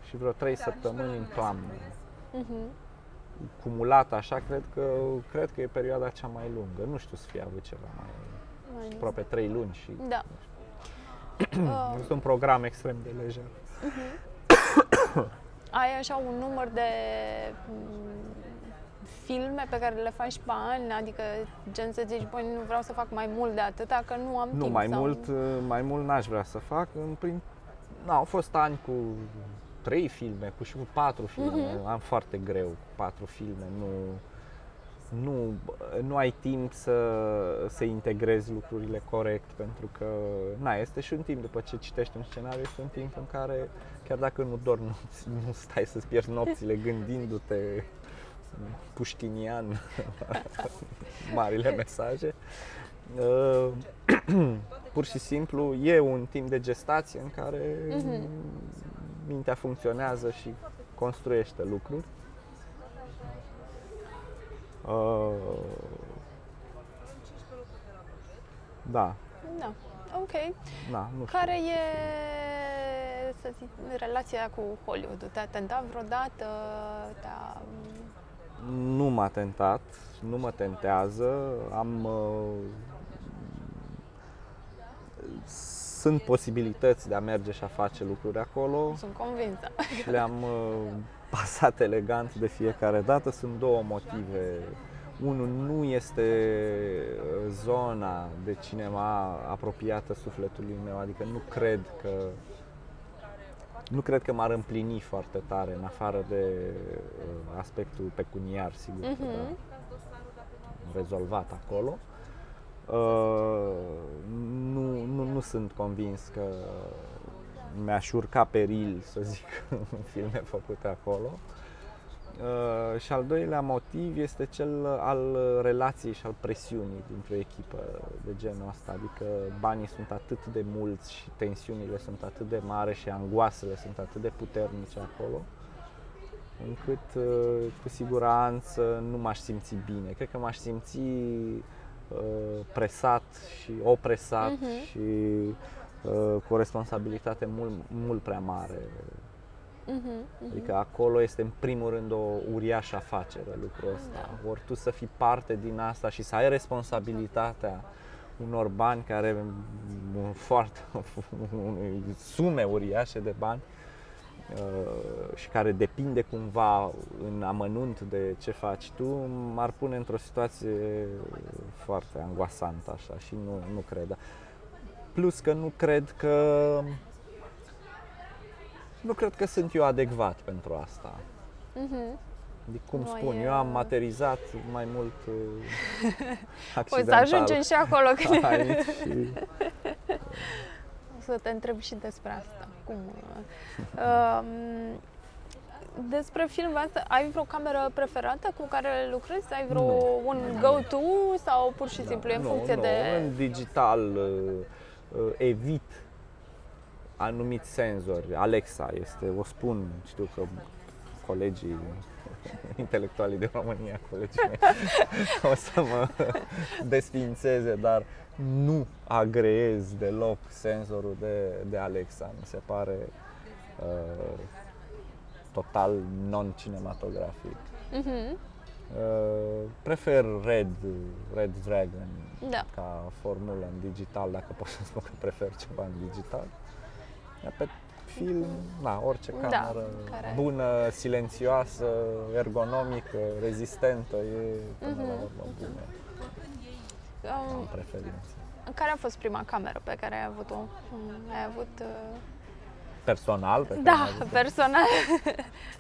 Și vreo trei săptămâni în toamnă. Uh-huh. Cumulat așa, cred că, cred că e perioada cea mai lungă. Nu știu să fie avut ceva mai... mai aproape trei luni și... Da. Este un program extrem de lejer. Uh-huh. Ai așa un număr de, filme pe care le faci pe an? Adică gen să zici, băi, nu vreau să fac mai mult de atâta, că nu am Nu, timp. mai sau... mult, uh, mai mult n-aș vrea să fac. În prin... Na, au fost ani cu trei filme, cu și cu patru filme. Mhm. Am foarte greu cu patru filme. Nu, nu, nu ai timp să, să integrezi lucrurile corect pentru că na, este și un timp după ce citești un scenariu, este un timp în care chiar dacă nu dormi, nu, nu stai să-ți pierzi nopțile gândindu-te puștinian *laughs* marile mesaje. Uh, *clears throat* pur și simplu e un timp de gestație în care Mhm. mintea funcționează și construiește lucruri. Uh, da, Da, ok. da, nu știu. Care e, să zic, relația cu Hollywood? Te-a tentat vreodată? Te-a... Nu m-a tentat, nu mă tentează. Am uh, sunt posibilități de a merge și a face lucruri acolo Sunt convinsă. și le-am uh, *laughs* pasat elegant de fiecare dată. Sunt două motive. Unul nu este uh, zona de cinema apropiată sufletului meu, adică nu cred că nu cred că m-ar împlini foarte tare în afară de uh, aspectul pecuniar, sigur că Mhm. da, rezolvat acolo. Uh, nu, nu, nu sunt convins că mi-aș urca peril, să zic, în *laughs* filme făcute acolo. Uh, și al doilea motiv este cel al relației și al presiunii dintr-o echipă de genul ăsta. Adică banii sunt atât de mulți și tensiunile sunt atât de mari și angoasele sunt atât de puternice acolo, încât uh, cu siguranță nu m-aș simți bine. Cred că m-aș simți uh, presat și opresat Mhm. și uh, cu o responsabilitate mult, mult prea mare. Mhm, mhm. Adică acolo este în primul rând o uriașă afacere lucrul ăsta. Ori tu să fii parte din asta și să ai responsabilitatea unor bani care un foarte *laughs* unei sume uriașe de bani uh, și care depinde cumva în amănunt de ce faci tu, m-ar pune într-o situație foarte angoasantă așa și nu, nu cred. Plus că nu cred că nu cred că sunt eu adecvat pentru asta. Mhm. Adică, cum Nu spun, e- eu am materizat mai mult uh, *laughs* Păi să accidental ajungem și acolo când *laughs* aici și O să te întreb și despre asta. Cum? Uh, despre filmul ăsta, ai vreo cameră preferată cu care lucrezi? Ai vreo Nu. un go-to sau pur și simplu e în nu, funcție nu, de... în digital uh, uh, evit anumiți senzori. Alexa este, o spun, știu că colegii *laughs* intelectualii de România, colegii mei, *laughs* o să mă *laughs* desfințeze, dar nu agreez deloc senzorul de, de Alexa. Mi se pare uh, total non-cinematografic. Mhm. Uh, prefer Red, Red Dragon Da. ca formulă în digital, dacă pot să spun că prefer ceva în digital. Iar pe film, na, orice Da, cameră care- bună, silențioasă, ergonomică, rezistentă, e până la Mhm. urmă bună. Um, Am preferințe. care a fost prima cameră pe care ai avut-o? Mm, Ai avut... uh, Personal, pe care Da, am avut personal.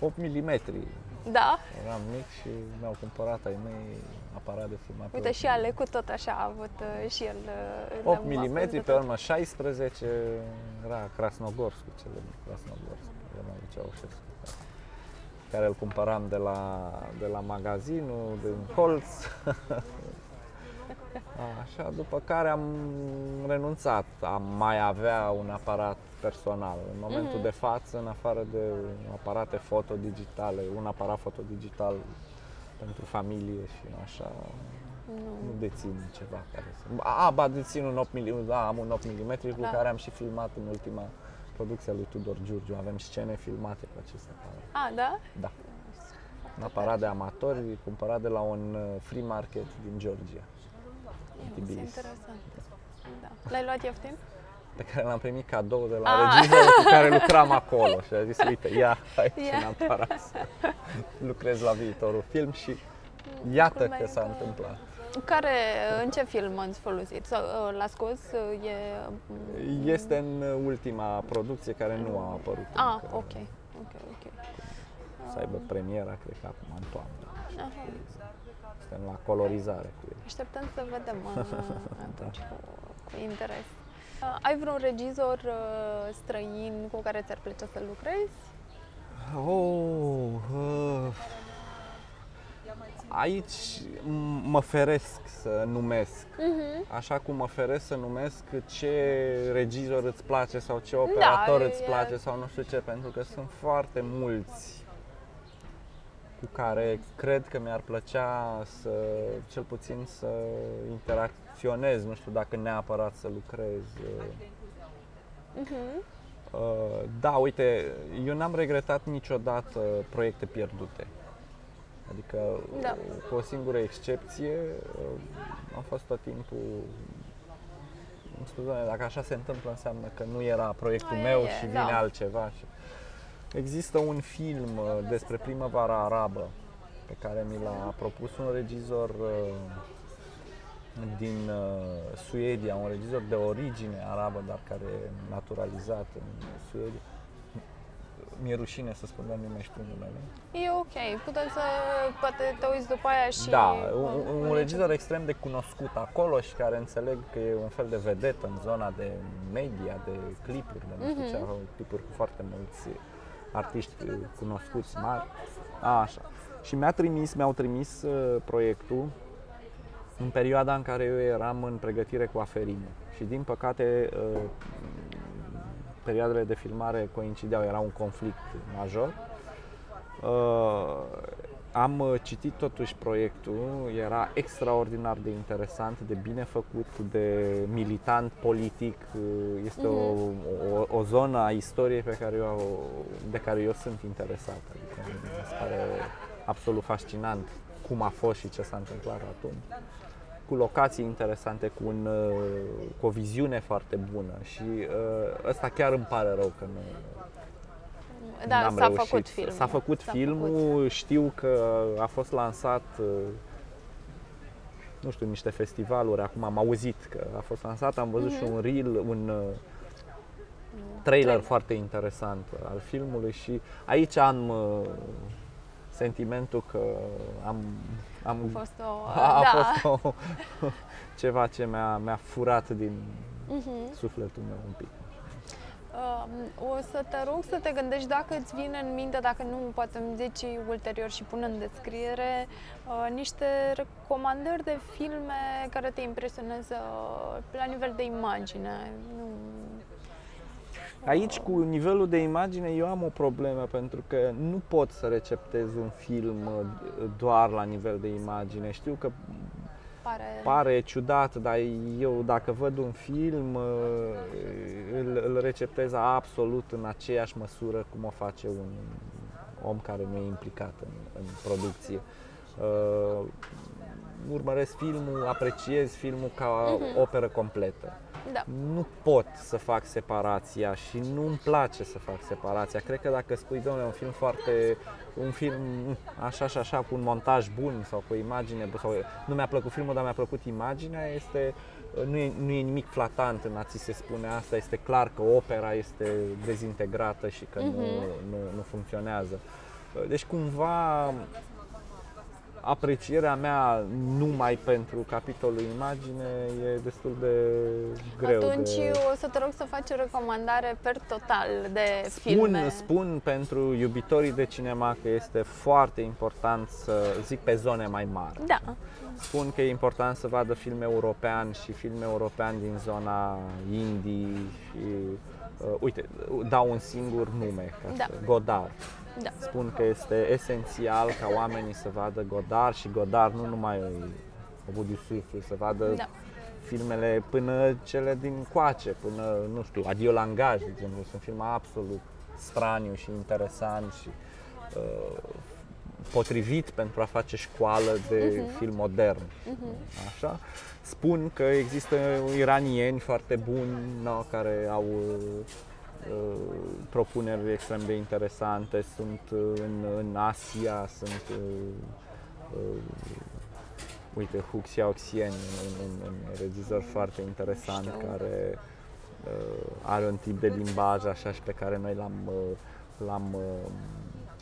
8 mm. da. Eram mic și mi-au cumpărat ai mei aparat de filmat. pe Uite 8 și Alecu tot așa a avut uh, și el... uh, 8 le-am mm, avut pe urmă 16, era Krasnogorsk, cele din Krasnogorsk, era în Ceaușescu, care îl cumpăram de la, de la magazinul din colț. *laughs* Așa, după care am renunțat a mai avea un aparat personal. În momentul Mhm. de față, în afară de aparate foto digitale, un aparat foto digital pentru familie și așa, Nu. nu dețin ceva care să... A, ba, dețin un 8 mm, da, am un 8 mm cu Da. care am și filmat în ultima producție a lui Tudor Giurgiu. Avem scene filmate cu acest aparat. A, da? Da. Un aparat de amatori cumpărat de la un uh, free market din Georgia, E Tbilisi. interesant. Da. L-ai luat ieftin? Pe care l-am primit cadou de la Ah. regizorul cu care lucram acolo și a zis, uite, ia aici Ia. un aparat să lucrez la viitorul film și Iată Culmea că e s-a că- întâmplat. Care, în ce film ați folosit? Sau uh, l-a scos? uh, E... Este în ultima producție care nu a apărut Ah, încă. ok. Ok, ok. Să aibă premiera, cred că acum în toamnă. Aha. Suntem la colorizare cu el. Așteptăm să vedem uh, *laughs* atunci cu, cu interes. Uh, ai vreun regizor uh, străin cu care ți-ar plăcea să lucrezi? Oh, uh, aici m- mă feresc să numesc. Mhm. Așa cum mă feresc să numesc ce regizor îți place sau ce operator îți e- place sau nu știu ce, pentru că sunt foarte mulți cu care cred că mi-ar plăcea să, cel puțin să interacționez, nu știu dacă neapărat să lucrez. Mhm. Uh, Da, uite, eu n-am regretat niciodată proiecte pierdute. Adică, Da. cu o singură excepție, uh, am fost tot timpul nu știu, doamne, dacă așa se întâmplă înseamnă că nu era proiectul Aia meu e, și da. vine altceva. Și... Există un film uh, despre primăvara arabă pe care mi l-a propus un regizor uh, din uh, Suedia, un regizor de origine arabă, dar care e naturalizat în Suedia. Mi-e rușine să spun, dar nu mai știu numele. E ok, putem să poate te uiți după aia și... Da, uh, un, un regizor extrem de cunoscut acolo și care înțeleg că e un fel de vedetă în zona de media, de clipuri, de nu știu ce, Mhm. au clipuri cu foarte mulți artiști cunoscuți mari. A, așa. Și mi-a trimis, mi-au trimis uh, proiectul în perioada în care eu eram în pregătire cu Aferimă. Și din păcate uh, perioadele de filmare coincideau, era un conflict major. Uh, am uh, citit totuși proiectul, era extraordinar de interesant, de bine făcut, de militant politic. uh, Este o, o, o zonă a istoriei pe care eu, de care eu sunt interesat. Adică mi se pare absolut fascinant cum a fost și ce s-a întâmplat atunci. Cu locații interesante, cu, un, uh, cu o viziune foarte bună și uh, ăsta chiar îmi pare rău că nu, Da, n-am s-a reușit. făcut filmul. S-a făcut S-a filmul, făcut. știu că a fost lansat uh, nu știu, niște festivaluri, acum am auzit că a fost lansat, am văzut și un reel, un uh, trailer Trailer. foarte interesant al filmului și aici am uh, sentimentul că am, am A fost o... a, *laughs* a da. fost o, *laughs* ceva ce mi-a, mi-a furat din Mhm. sufletul meu un pic. Um, o să te rog să te gândești dacă îți vine în minte, dacă nu, poate îmi zici ulterior și pun în descriere uh, niște recomandări de filme care te impresionează la nivel de imagine. Nu... Aici, cu nivelul de imagine, eu am o problemă pentru că nu pot să receptez un film uh, doar la nivel de imagine. Știu că Pare... pare ciudat, dar eu dacă văd un film, uh, îl, îl receptez absolut în aceeași măsură cum o face un om care nu e implicat în, în producție. Uh, urmăresc filmul, apreciez filmul ca operă completă Da. nu pot să fac separația și nu îmi place să fac separația. Cred că dacă spui, domnule, un film foarte, un film așa și așa, cu un montaj bun sau cu o imagine, bună, sau nu mi-a plăcut filmul, dar mi-a plăcut imaginea, este, nu, e, nu e nimic flatant în a ți se spune asta, este clar că opera este dezintegrată și că nu, nu, nu funcționează. Deci cumva aprecierea mea numai pentru capitolul imagine e destul de greu Atunci de... o să te rog să faci o recomandare per total de Spun, filme. spun pentru iubitorii de cinema că este foarte important să zic pe zone mai mari. Da. Spun că e important să vadă film european și film european din zona indie și uh, uite, dau un singur nume, ca Da. să, Godard. Da. Spun că este esențial ca oamenii să vadă Godard și Godard nu numai Obul Suflu, să vadă Da. filmele până cele din coace, până, nu știu, Adio Langaj, de exemplu, sunt filme absolut straniu și interesant și uh, potrivit pentru a face școală de film modern. Așa. Spun că există iranieni foarte buni no, care au uh, propuneri extrem de interesante, sunt uh, în, în Asia, sunt uh, Uh, uite, Hu Xiaoxian, un, un, un regizor foarte interesant Știu. care uh, are un tip de limbaj așa și pe care noi l-am, uh, l-am uh,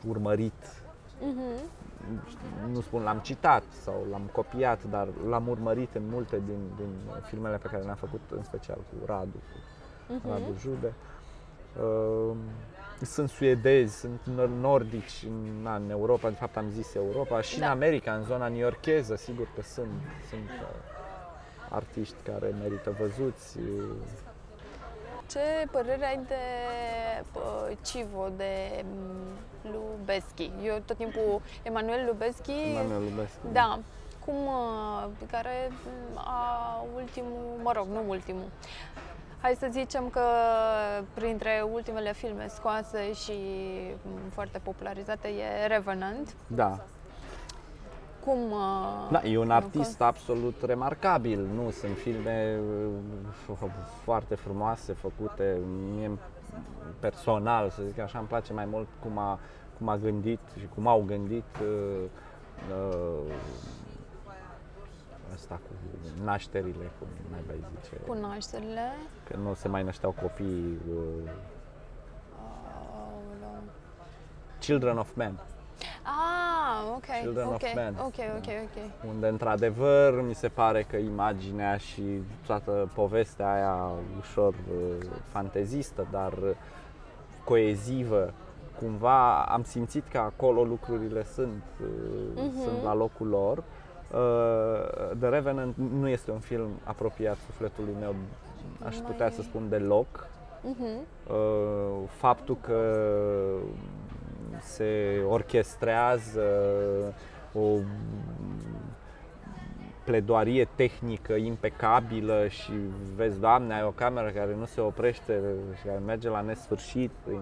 urmărit Mhm. nu spun l-am citat sau l-am copiat, dar l-am urmărit în multe din, din filmele pe care le-am făcut, în special cu Radu, cu Mhm. Radu Jude. Uh, sunt suedezi, sunt nor- nordici în, na, în Europa, de fapt am zis Europa, și Da. în America, în zona newyorkeză, sigur că sunt, sunt uh, artiști care merită văzuți. Uh, Ce părere ai de uh, Civo, de mm, Lubeschi? Eu tot timpul, Emanuel Lubeschi, Emanuel Lubescu. da, cum, uh, care mm, a ultimul, mă rog, nu ultimul, hai să zicem că printre ultimele filme scoase și mm, foarte popularizate e Revenant. Da, Cum... uh, Da, e un nu artist absolut remarcabil, nu? Sunt filme uh, foarte frumoase făcute. Mie personal, să zic așa, îmi place mai mult cum a, cum a gândit și cum au gândit uh, uh, asta cu nașterile, cum mai bai zice, Cu nașterile. că nu se mai nășteau copii. Uh, Aoleu. Children of Men. Ah, ok, Children ok, of Men. ok, ok, ok. unde într-adevăr mi se pare că imaginea și toată povestea aia ușor uh, fantezistă, dar uh, coezivă, cumva am simțit că acolo lucrurile sunt, uh, Mhm. sunt la locul lor. Uh, The Revenant nu este un film apropiat sufletului meu, aș putea să Mai- spun deloc. Mhm. Uh, faptul că se orchestrează o pledoarie tehnică impecabilă și vezi, Doamne, ai o cameră care nu se oprește și care merge la nesfârșit prin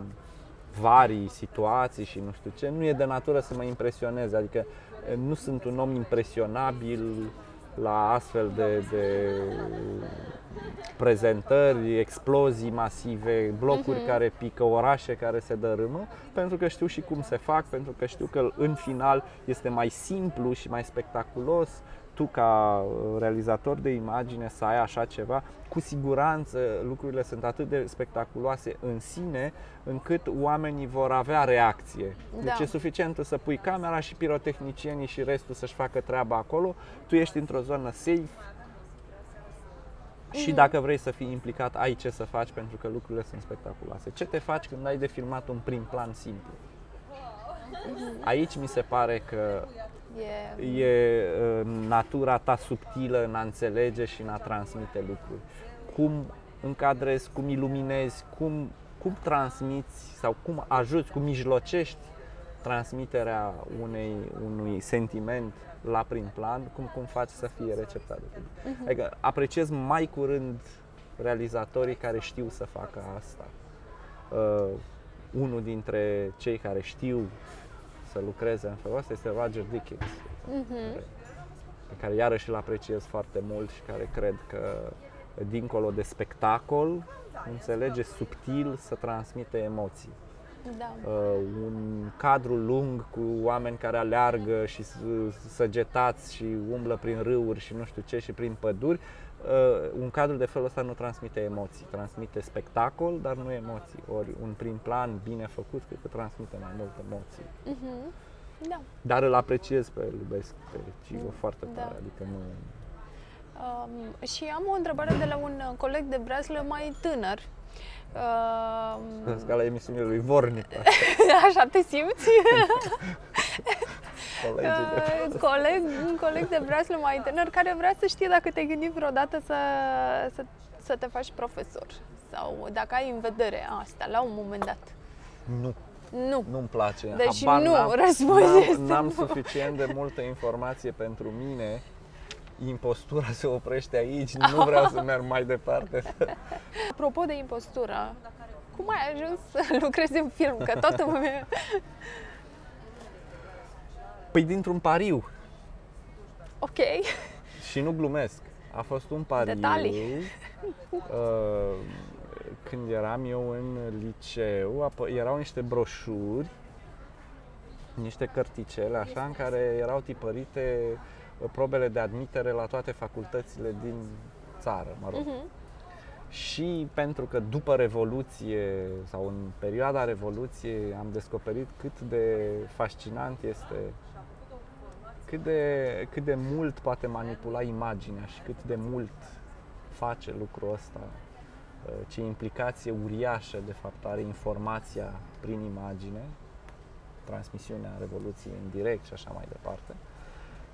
varii situații și nu știu ce, nu e de natură să mă impresioneze, adică eh, nu sunt un om impresionabil la astfel de, de prezentări, explozii masive, blocuri Mhm. care pică, orașe care se dărâmă, pentru că știu și cum se fac, pentru că știu că în final este mai simplu și mai spectaculos tu ca uh, realizator de imagine să ai așa ceva, cu siguranță lucrurile sunt atât de spectaculoase în sine încât oamenii vor avea reacție. Da. Deci e suficient să pui camera și pirotehnicienii și restul să-și facă treaba acolo, tu ești într-o zonă safe și Mhm. dacă vrei să fii implicat, ai ce să faci pentru că lucrurile sunt spectaculoase. Ce te faci când ai de filmat un prim plan simplu? Aici mi se pare că E, e uh, natura ta subtilă în a înțelege și în a transmite lucruri. Cum încadrezi, cum iluminezi, cum, cum transmiți sau cum ajuți, cum mijlocești transmiterea unei, unui sentiment la prim plan, cum, cum faci să fie receptat de public. Adică apreciez mai curând realizatorii care știu să facă asta. Uh, unul dintre cei care știu să lucreze în felul ăsta este Roger Dickens, Mhm. pe care iarăși îl apreciez foarte mult și care cred că dincolo de spectacol înțelege subtil să transmite emoții. da. Uh, un cadru lung cu oameni care aleargă și s- săgetați și umblă prin râuri și nu știu ce și prin păduri, uh, un cadru de felul ăsta nu transmite emoții, transmite spectacol, dar nu emoții. Ori un prim plan bine făcut, cred că transmite mai multe emoții. Mhm. Da. Dar îl apreciez pe Lubesc, pe Cigo foarte Da. tare, adică nu... Um, și am o întrebare de la un uh, coleg de breaslă mai tânăr. Um, *laughs* Ca la emisiunile lui Vornic, *laughs* așa te simți? *laughs* colegii de... Uh, coleg, un coleg de breaslă mai tânăr care vrea să știe dacă te-ai gândit vreodată să, să, să te faci profesor sau dacă ai în vedere asta la un moment dat. Nu, Nu. nu-mi place. Deci Habar nu, n-am- răspunsul n-am, este N-am nu. suficient de multă informație pentru mine. Impostura se oprește aici, nu vreau să merg mai departe. *laughs* Apropo de impostură, cum ai ajuns să lucrezi în film? Că toată lumea... Păi dintr-un pariu Ok. *laughs* și nu glumesc. A fost un pariu. Detalii. Uh, când eram eu în liceu, apă- erau niște broșuri niște cărticele așa în care erau tipărite uh, probele de admitere la toate facultățile din țară, mă rog. Uh-huh. Și pentru că după Revoluție sau în perioada Revoluției am descoperit cât de fascinant este cât de, cât de mult poate manipula imaginea și cât de mult face lucrul ăsta, uh, ce implicație uriașă de fapt are informația prin imagine, transmisiunea Revoluției în direct și așa mai departe.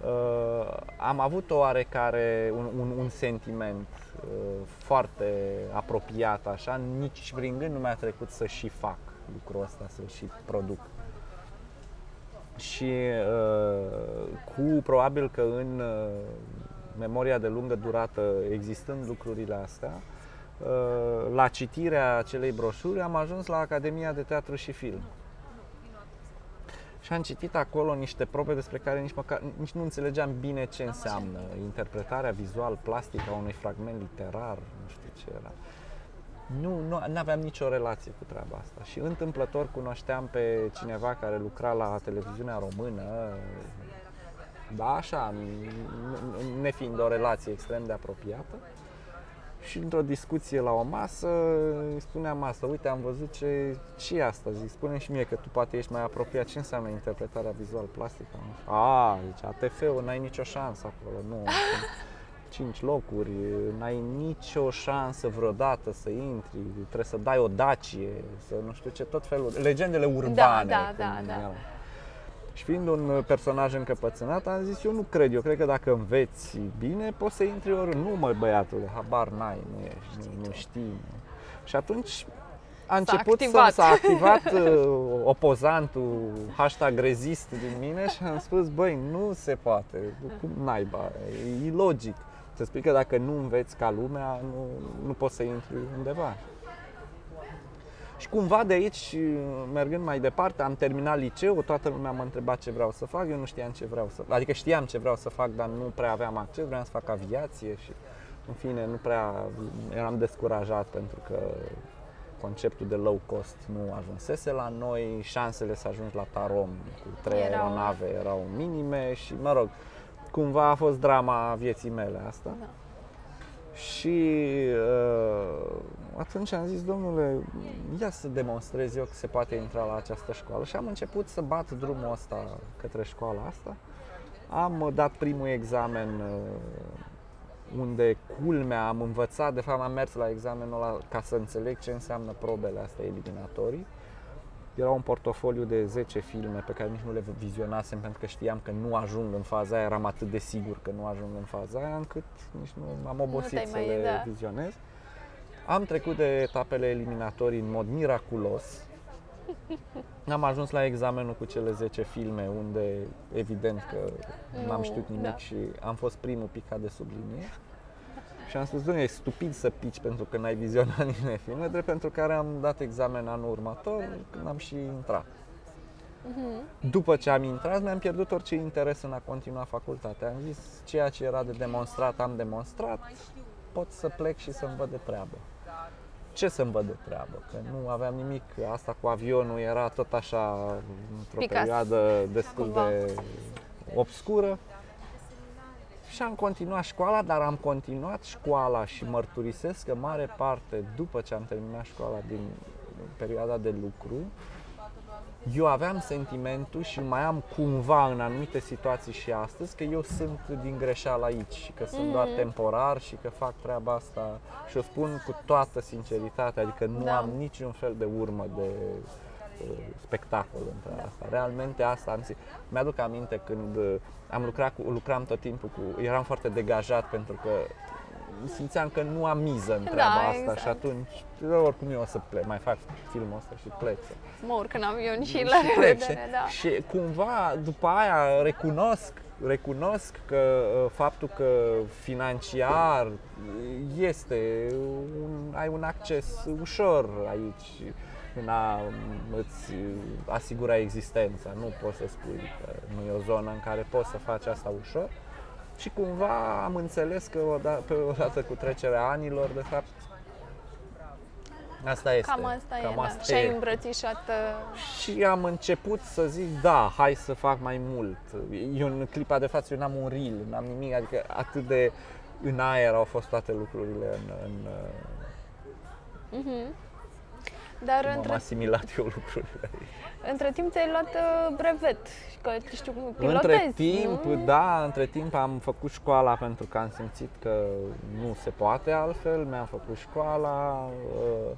Uh, am avut o oarecare, un, un, un sentiment uh, foarte apropiat așa, nici prin gând nu mi-a trecut să și fac lucrul ăsta, să-l și produc și uh, cu probabil că în uh, memoria de lungă durată, existând lucrurile astea, uh, la citirea acelei broșuri am ajuns la Academia de Teatru și Film. Și am citit acolo niște probe despre care nici, măcar, nici nu înțelegeam bine ce înseamnă interpretarea vizual plastică a unui fragment literar, nu știu ce era. Nu, nu aveam nicio relație cu treaba asta și întâmplător cunoșteam pe cineva care lucra la televiziunea română, da, așa, nefiind o relație extrem de apropiată. Și într-o discuție la o masă îi spuneam asta, uite am văzut ce, ce e asta, zic, spune și mie că tu poate ești mai apropiat, ce înseamnă interpretarea vizual plastică? A, zice, ATF-ul n-ai nicio șansă acolo, nu. 5 locuri, n-ai nicio șansă vreodată să intri, trebuie să dai o dacie, să nu știu ce, tot felul, legendele da, urbane. Da, da, da, da. Și fiind un personaj încăpățânat, am zis, eu nu cred, eu cred că dacă înveți bine, poți să intri ori Nu, mă, băiatule, habar n-ai, nu ești, nu, nu știi. Și atunci a început s-a activat, să, s-a activat uh, opozantul, hashtag rezist din mine și am spus, băi, nu se poate, cum naiba, e ilogic să spui că dacă nu înveți ca lumea, nu, nu poți să intri undeva. Și cumva de aici, mergând mai departe, am terminat liceu, toată lumea mă întreba ce vreau să fac, eu nu știam ce vreau să Adică știam ce vreau să fac, dar nu prea aveam acces, vreau să fac aviație și în fine nu prea eram descurajat pentru că conceptul de low cost nu ajunsese la noi, șansele să ajungi la Tarom cu trei erau... aeronave erau minime și mă rog, cumva a fost drama vieții mele asta. Da. Și uh, atunci am zis, domnule, ia să demonstrez eu că se poate intra la această școală și am început să bat drumul ăsta către școala asta. Am dat primul examen uh, unde culmea am învățat, de fapt am mers la examenul ăla ca să înțeleg ce înseamnă probele astea eliminatorii era un portofoliu de 10 filme pe care nici nu le vizionasem pentru că știam că nu ajung în faza aia, eram atât de sigur că nu ajung în faza aia încât nici nu am obosit să mai, le da. vizionez. Am trecut de etapele eliminatorii în mod miraculos. Am ajuns la examenul cu cele 10 filme unde evident că nu am știut nimic da. și am fost primul picat de sub linie. Și am spus, e stupid să pici pentru că n-ai vizionat *laughs* niște filme, drept pentru care am dat examen anul următor, când am și intrat. Uh-huh. După ce am intrat, mi-am pierdut orice interes în a continua facultatea. Am zis, ceea ce era de demonstrat, am demonstrat, pot să plec și să-mi văd de treabă. Ce să-mi văd de treabă? Că nu aveam nimic, asta cu avionul era tot așa, într-o Picas. perioadă destul Cumva. de obscură. Și am continuat școala, dar am continuat școala și mărturisesc că mare parte după ce am terminat școala din perioada de lucru, eu aveam sentimentul și mai am cumva în anumite situații și astăzi că eu sunt din greșeală aici și că sunt mm-hmm. doar temporar și că fac treaba asta și o spun cu toată sinceritatea, adică nu da. am niciun fel de urmă de spectacol între da. asta. Realmente asta am zis. Mi-aduc aminte când uh, am lucrat cu, lucram tot timpul cu, eram foarte degajat pentru că simțeam că nu am miză în da, treaba da, asta exact. și atunci oricum eu o să plec, mai fac filmul ăsta și plec. Mă urc în avion și, și la plec, revedere, și, da. Și cumva după aia recunosc recunosc că uh, faptul că financiar este un, ai un acces ușor aici în a îți asigura existența. Nu poți să spui că nu e o zonă în care poți să faci asta ușor. Și cumva am înțeles că odată, pe odată cu trecerea anilor, de fapt, Asta este. Cam asta Cam e, da. asta Și ai e. îmbrățișat uh, Și am început să zic, da, hai să fac mai mult. Eu în clipa de față, eu n-am un reel, n-am nimic, adică atât de în aer au fost toate lucrurile în, în mhm. Dar cum am între, asimilat eu lucrurile. între timp ți-ai luat uh, brevet și că știu cum pilotezi, Între timp, nu? da, între timp am făcut școala pentru că am simțit că nu se poate altfel, mi-am făcut școala, uh,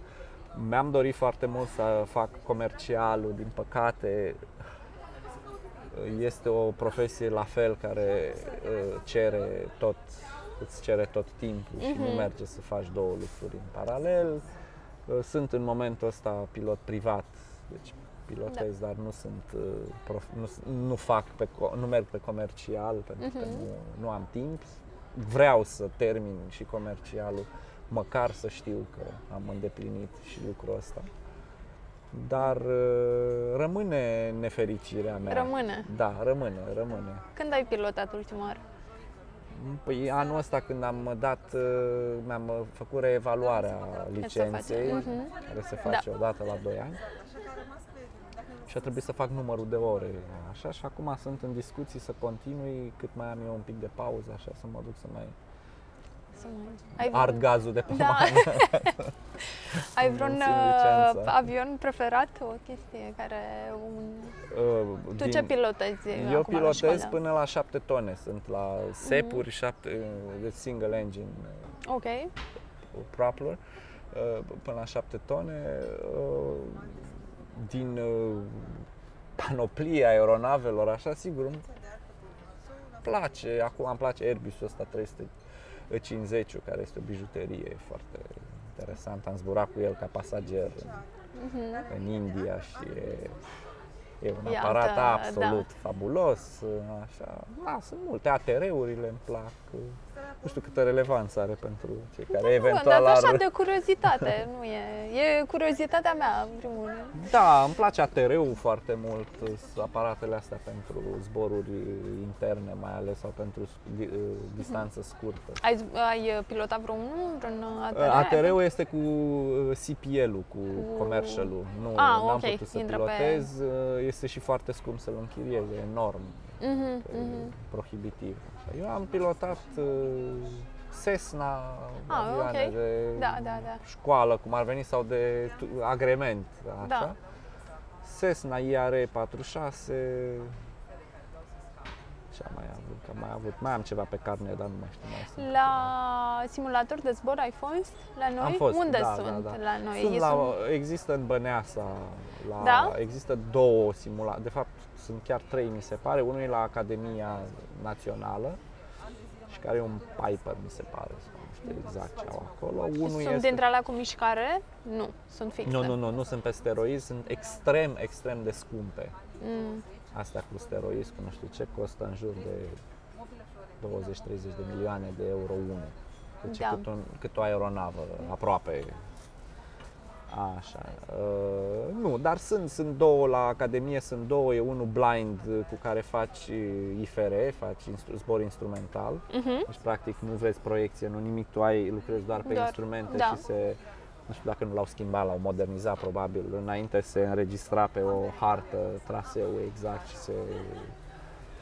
mi-am dorit foarte mult să fac comercialul, din păcate este o profesie la fel care uh, cere tot, îți cere tot timpul și nu Mhm. merge să faci două lucruri în paralel. Uh, Sunt în momentul ăsta pilot privat, deci pilotez, dar nu sunt uh, prof, nu, s- nu fac pe co- nu merg pe comercial pentru că Mhm. nu, nu am timp. Vreau să termin și comercialul, măcar să știu că am îndeplinit și lucrul ăsta. Dar uh, rămâne nefericirea mea. Rămâne. Da, rămâne, rămâne. Când ai pilotat ultima oară? Păi anul ăsta când am dat, uh, mi-am uh, făcut reevaluarea licenței, face. Mhm. care se face Da. odată la 2 ani. Și a trebuit să fac numărul de ore, așa, și acum sunt în discuții să continui cât mai am eu un pic de pauză, așa, să mă duc să mai Să mai... Ai ard gazul de pe Da. mână. *laughs* Ai Să vreun țin uh, licența. avion preferat? O chestie care... Un... Uh, Tu ce pilotezi Eu acum la pilotez școală? până la 7 tone, sunt la sepuri, 7 de single engine Ok. propeller, uh, până la 7 tone. uh, Din uh, panoplia aeronavelor, așa, sigur, îmi place, acum îmi place Airbusul ăsta 350 care este o bijuterie foarte interesant. Am zburat cu el ca pasager în, Mhm. în India și e, e un E aparat altă- absolut fabulos, așa. Da, sunt multe, ATR-urile îmi plac. Nu știu câtă relevanță are pentru cei care Nu, eventual dar așa ar... de curiozitate, nu e. E curiozitatea mea, în primul rând. Da, îmi place ATR-ul foarte mult, sunt aparatele astea pentru zboruri interne mai ales sau pentru sc- di- distanță scurtă. Ai, ai pilotat vreunul, vreun ATR? ATR-ul este cu uh, CPL-ul, cu Cu- commercial-ul. Nu, Ah, n-am ok, putut să intră pe- pilotez, uh, este și foarte scump să-l închiriez, e enorm, Mhm, e mhm. prohibitiv. Așa. Eu am pilotat uh, Cessna, Ah, avioane ok. de Da, da, da. școală, cum ar veni, sau de tu- agrement, așa. Da. Cessna IR 46, ce am mai avut? Că am mai avut, mai am ceva pe carne, dar nu mai știu mai sunt. La simulator de zbor ai fost la noi? Am fost, Unde da, sunt da, da. la noi? Sunt Ei la, există în Băneasa, la, Da? există două simulatoare, de fapt sunt chiar trei mi se pare, unul e la Academia Națională și care e un Piper mi se pare, sau nu știu exact ce au acolo. Unul sunt este... dintre alea cu mișcare? Nu, sunt fixe. Nu, nu, nu, nu sunt pe steroizi, sunt extrem, extrem de scumpe. Mm. Astea cu steroizi, cu nu știu ce, costă în jur de 20-30 de milioane de euro unul. Deci Da. da. cât, un, cât o aeronavă, aproape. Așa. Uh, nu, dar sunt, sunt două la Academie, sunt două, e unul blind uh, cu care faci uh, IFR, faci instru- zbor instrumental. Mhm. Deci practic nu vezi proiecție, nu nimic, tu ai, lucrezi doar pe Doar- instrumente da. și se, nu știu dacă nu l-au schimbat, l-au modernizat probabil. Înainte se înregistra pe o hartă traseul exact și se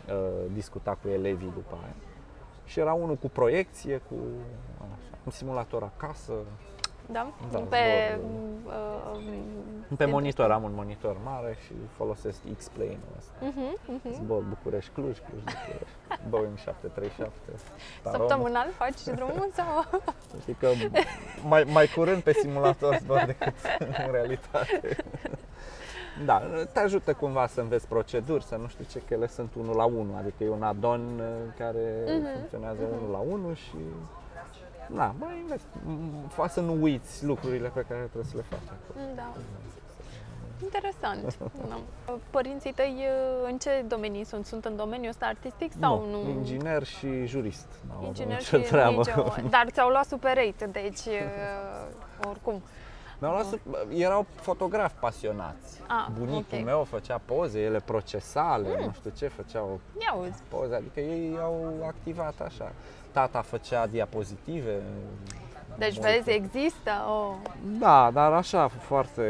uh, discuta cu elevii după aia. Și era unul cu proiecție, cu așa, un simulator acasă. Da? Da, pe, zbor, uh, Pe din- monitor, am un monitor mare și folosesc X-Plane-ul ăsta. Mhm, mhm. Zbor București-Cluj, Cluj-București, *laughs* Boeing 737. Tarom. Săptămânal faci drumul sau? Știi că mai, mai curând pe simulator zbor decât în realitate. Da, te ajută cumva să înveți proceduri, să nu știu ce, că ele sunt unul la unul, adică e un adon uh, care Mhm, funcționează unul la unul și da, mai înveți, m- fa să nu uiți lucrurile pe care trebuie să le faci acolo. Da. Interesant. *laughs* Da. Părinții tăi uh, în ce domenii sunt? Sunt în domeniul ăsta artistic sau nu? Inginer și jurist. N-au Inginer nicio și treabă. nicio... *laughs* Dar ți-au luat Super 8, deci uh, oricum. Mi-au luat, sup- erau fotografi pasionați. Ah, Bunicul ok. meu făcea poze, ele procesale, nu știu ce, făceau Ia uzi. poze, adică ei au activat așa. Tata făcea diapozitive, Deci multe. vezi, există o... Da, dar așa, foarte...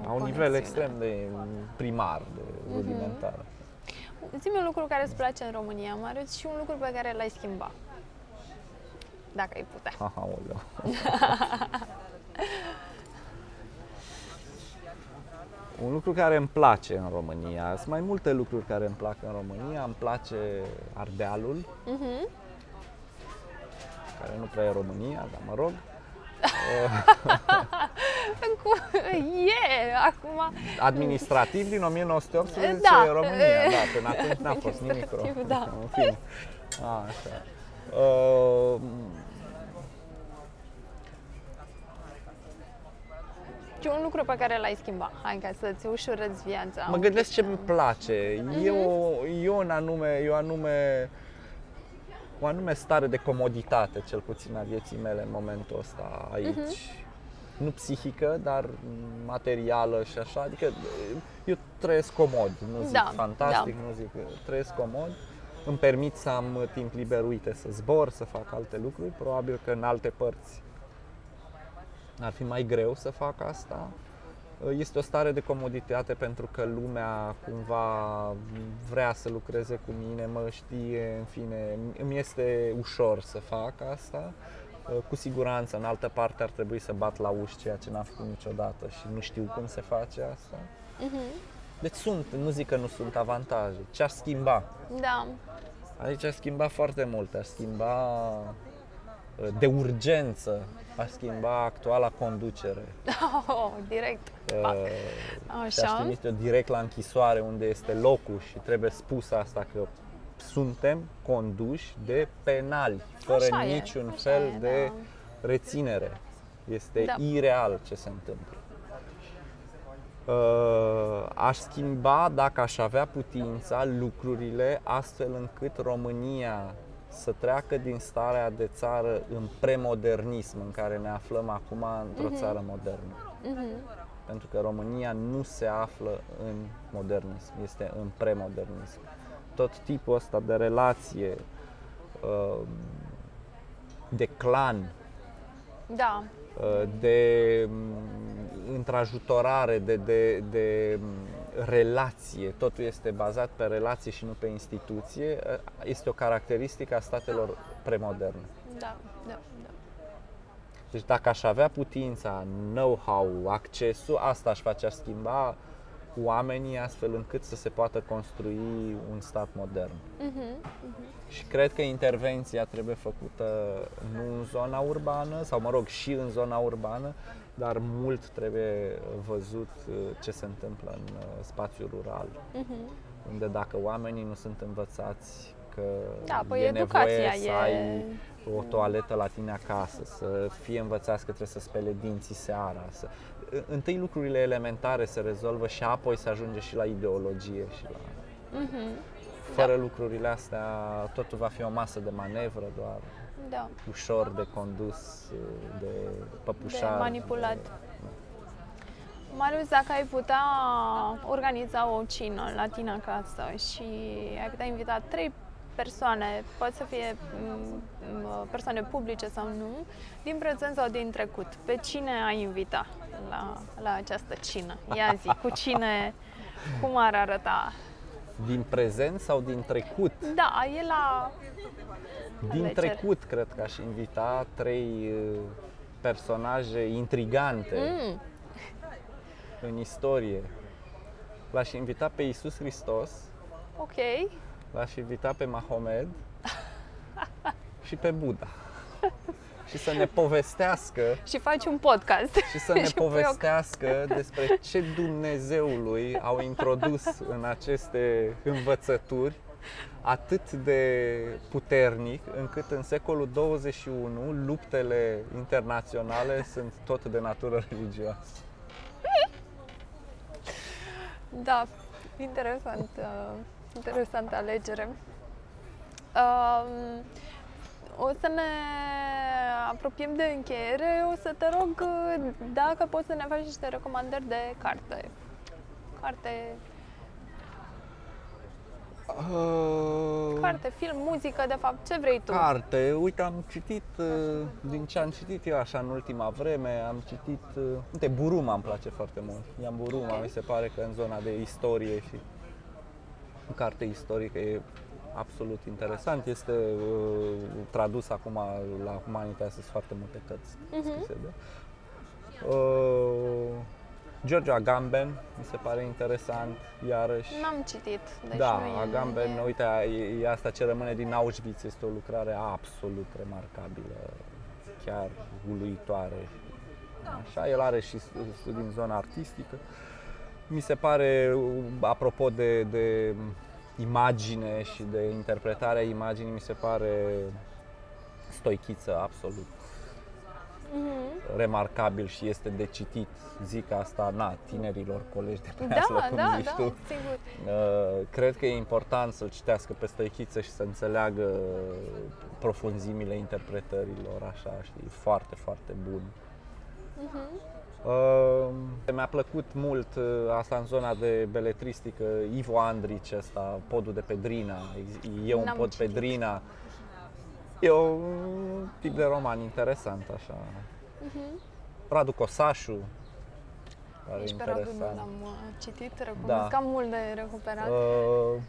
O la un nivel conexiune. extrem de primar, de Mhm. rudimentar. Zi-mi un lucru care îți place în România, Marius, și un lucru pe care l-ai schimba. Dacă ai putea. *laughs* Ha, ha, oleu. Un lucru care îmi place în România, sunt mai multe lucruri care îmi plac în România, îmi place Ardealul, Mhm. Care nu prea e România, dar mă rog. *laughs* Cu... E, acum... Administrativ din 1918 Da. e România, da, până atunci n-a fost nimic Administrativ, Rom- da. *laughs* În fine. A, așa. Uh, Și un lucru pe care l-ai schimba. Hai ca să-ți ușurăți viața. Mă un gândesc pic. ce îmi place. E, o, e un anume, e o anume, o anume stare de comoditate, cel puțin a vieții mele în momentul ăsta aici. Nu psihică, dar materială și așa. Adică eu trăiesc comod, nu zic Da, fantastic, da. nu zic, trăiesc comod. Îmi permit să am timp liber, uite, să zbor, să fac alte lucruri. Probabil că în alte părți ar fi mai greu să fac asta. Este o stare de comoditate pentru că lumea cumva vrea să lucreze cu mine, mă știe, în fine, îmi este ușor să fac asta. Cu siguranță, în altă parte ar trebui să bat la uși, ceea ce n-am făcut niciodată și nu știu cum se face asta. Mhm. Deci sunt, nu zic că nu sunt avantaje. Ce aș schimba? Da. Aici aș schimba foarte mult, aș schimba uh, de urgență, aș schimba actuala conducere. Oh, direct. Uh, și aș Așa. trimite-o direct la închisoare unde este locul și trebuie spus asta că suntem conduși de penali, fără Așa e, niciun așa fel e, de da. reținere. Este Da. ireal ce se întâmplă. Uh, aș schimba, dacă aș avea putința, lucrurile astfel încât România să treacă din starea de țară în premodernism în care ne aflăm acum într-o țară modernă. Mhm. Pentru că România nu se află în modernism, este în premodernism. Tot tipul ăsta de relație, uh, de clan, Da. uh, de mm, întrajutorare, de, de, de mm, relație, totul este bazat pe relație și nu pe instituție, uh, este o caracteristică a statelor premoderne. Da. Da. da. Deci dacă aș avea putința, know-how, accesul, asta aș face, aș schimba oamenii astfel încât să se poată construi un stat modern. Mhm. Și cred că intervenția trebuie făcută nu în zona urbană, sau mă rog, și în zona urbană, dar mult trebuie văzut uh, ce se întâmplă în uh, spațiul rural, Mhm. unde dacă oamenii nu sunt învățați că Da, păi e educația nevoie să e- ai o toaletă la tine acasă, să fie învățați că trebuie să spele dinții seara. Să... Întâi lucrurile elementare se rezolvă și apoi se ajunge și la ideologie și la... Mhm. Fără lucrurile astea, totul va fi o masă de manevră, doar Da. ușor de condus, de păpușat. De manipulat. Marius, dacă ai putea organiza o cină la tine acasă și ai putea invita trei persoane, pot să fie m, m, persoane publice sau nu, din prezent sau din trecut, pe cine ai invita la, la această cină? Ia zi, cu cine, cum ar arăta? Din prezent sau din trecut? Da, e la... Din Alegere. trecut, cred că aș invita trei uh, personaje intrigante Mm, în istorie. L-aș invita pe Isus Hristos, ok. l-aș invita pe Mahomed *laughs* și pe Buddha. Și să ne povestească Și faci un podcast. și să ne *laughs* Și pui o- povestească *laughs* despre ce Dumnezeului au introdus în aceste învățături atât de puternic încât în secolul 21 luptele internaționale *laughs* sunt tot de natură religioasă. Da, interesant, uh, interesantă alegere. Uh, o să ne apropiem de încheiere. O să te rog uh, dacă poți să ne faci niște recomandări de carte. Carte Uh, Carte, film, muzică, de fapt, ce vrei tu? Carte, uite, am citit, uh, din ce am citit eu așa în ultima vreme, am citit, uh, uite, Buruma îmi place foarte mult. Ian Buruma, mi se pare că în zona de istorie și în carte istorică e absolut interesant. Este uh, tradus acum la Humanitas, sunt foarte multe cărți Mhm. scrise de. Uh, George Agamben mi se pare interesant, iarăși. N-am citit, deci da, nu e, Agamben, e... uite, e, e asta ce rămâne din Auschwitz, este o lucrare absolut remarcabilă, chiar uluitoare. Așa, el are și studii în zona artistică. Mi se pare, apropo de, de imagine și de interpretarea imaginii, mi se pare stoichiță absolut Mhm. remarcabil și este de citit. Zic asta, na, tinerilor colegi de pe Da, Aslă, cum da, zici da, tu. sigur. Uh, cred că e important să-l citească pe Stoichiță și să înțeleagă profunzimile interpretărilor, așa, știi, foarte, foarte bun. Mhm. Uh, mi-a plăcut mult uh, asta în zona de beletristică, Ivo Andrici ăsta, podul de Pedrina, Ex- e un N-am pod citit. Pedrina. E un tip de roman interesant, așa. Mhm. Radu Cosașu, care Nici e pe Radu nu interesant. l-am uh, citit, recunosc Da. că am mult de recuperat. Uh,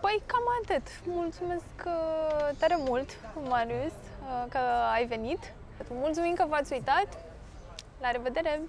Păi cam atât. Mulțumesc uh, tare mult, Marius, uh, că ai venit. Mulțumim că v-ați uitat. La revedere!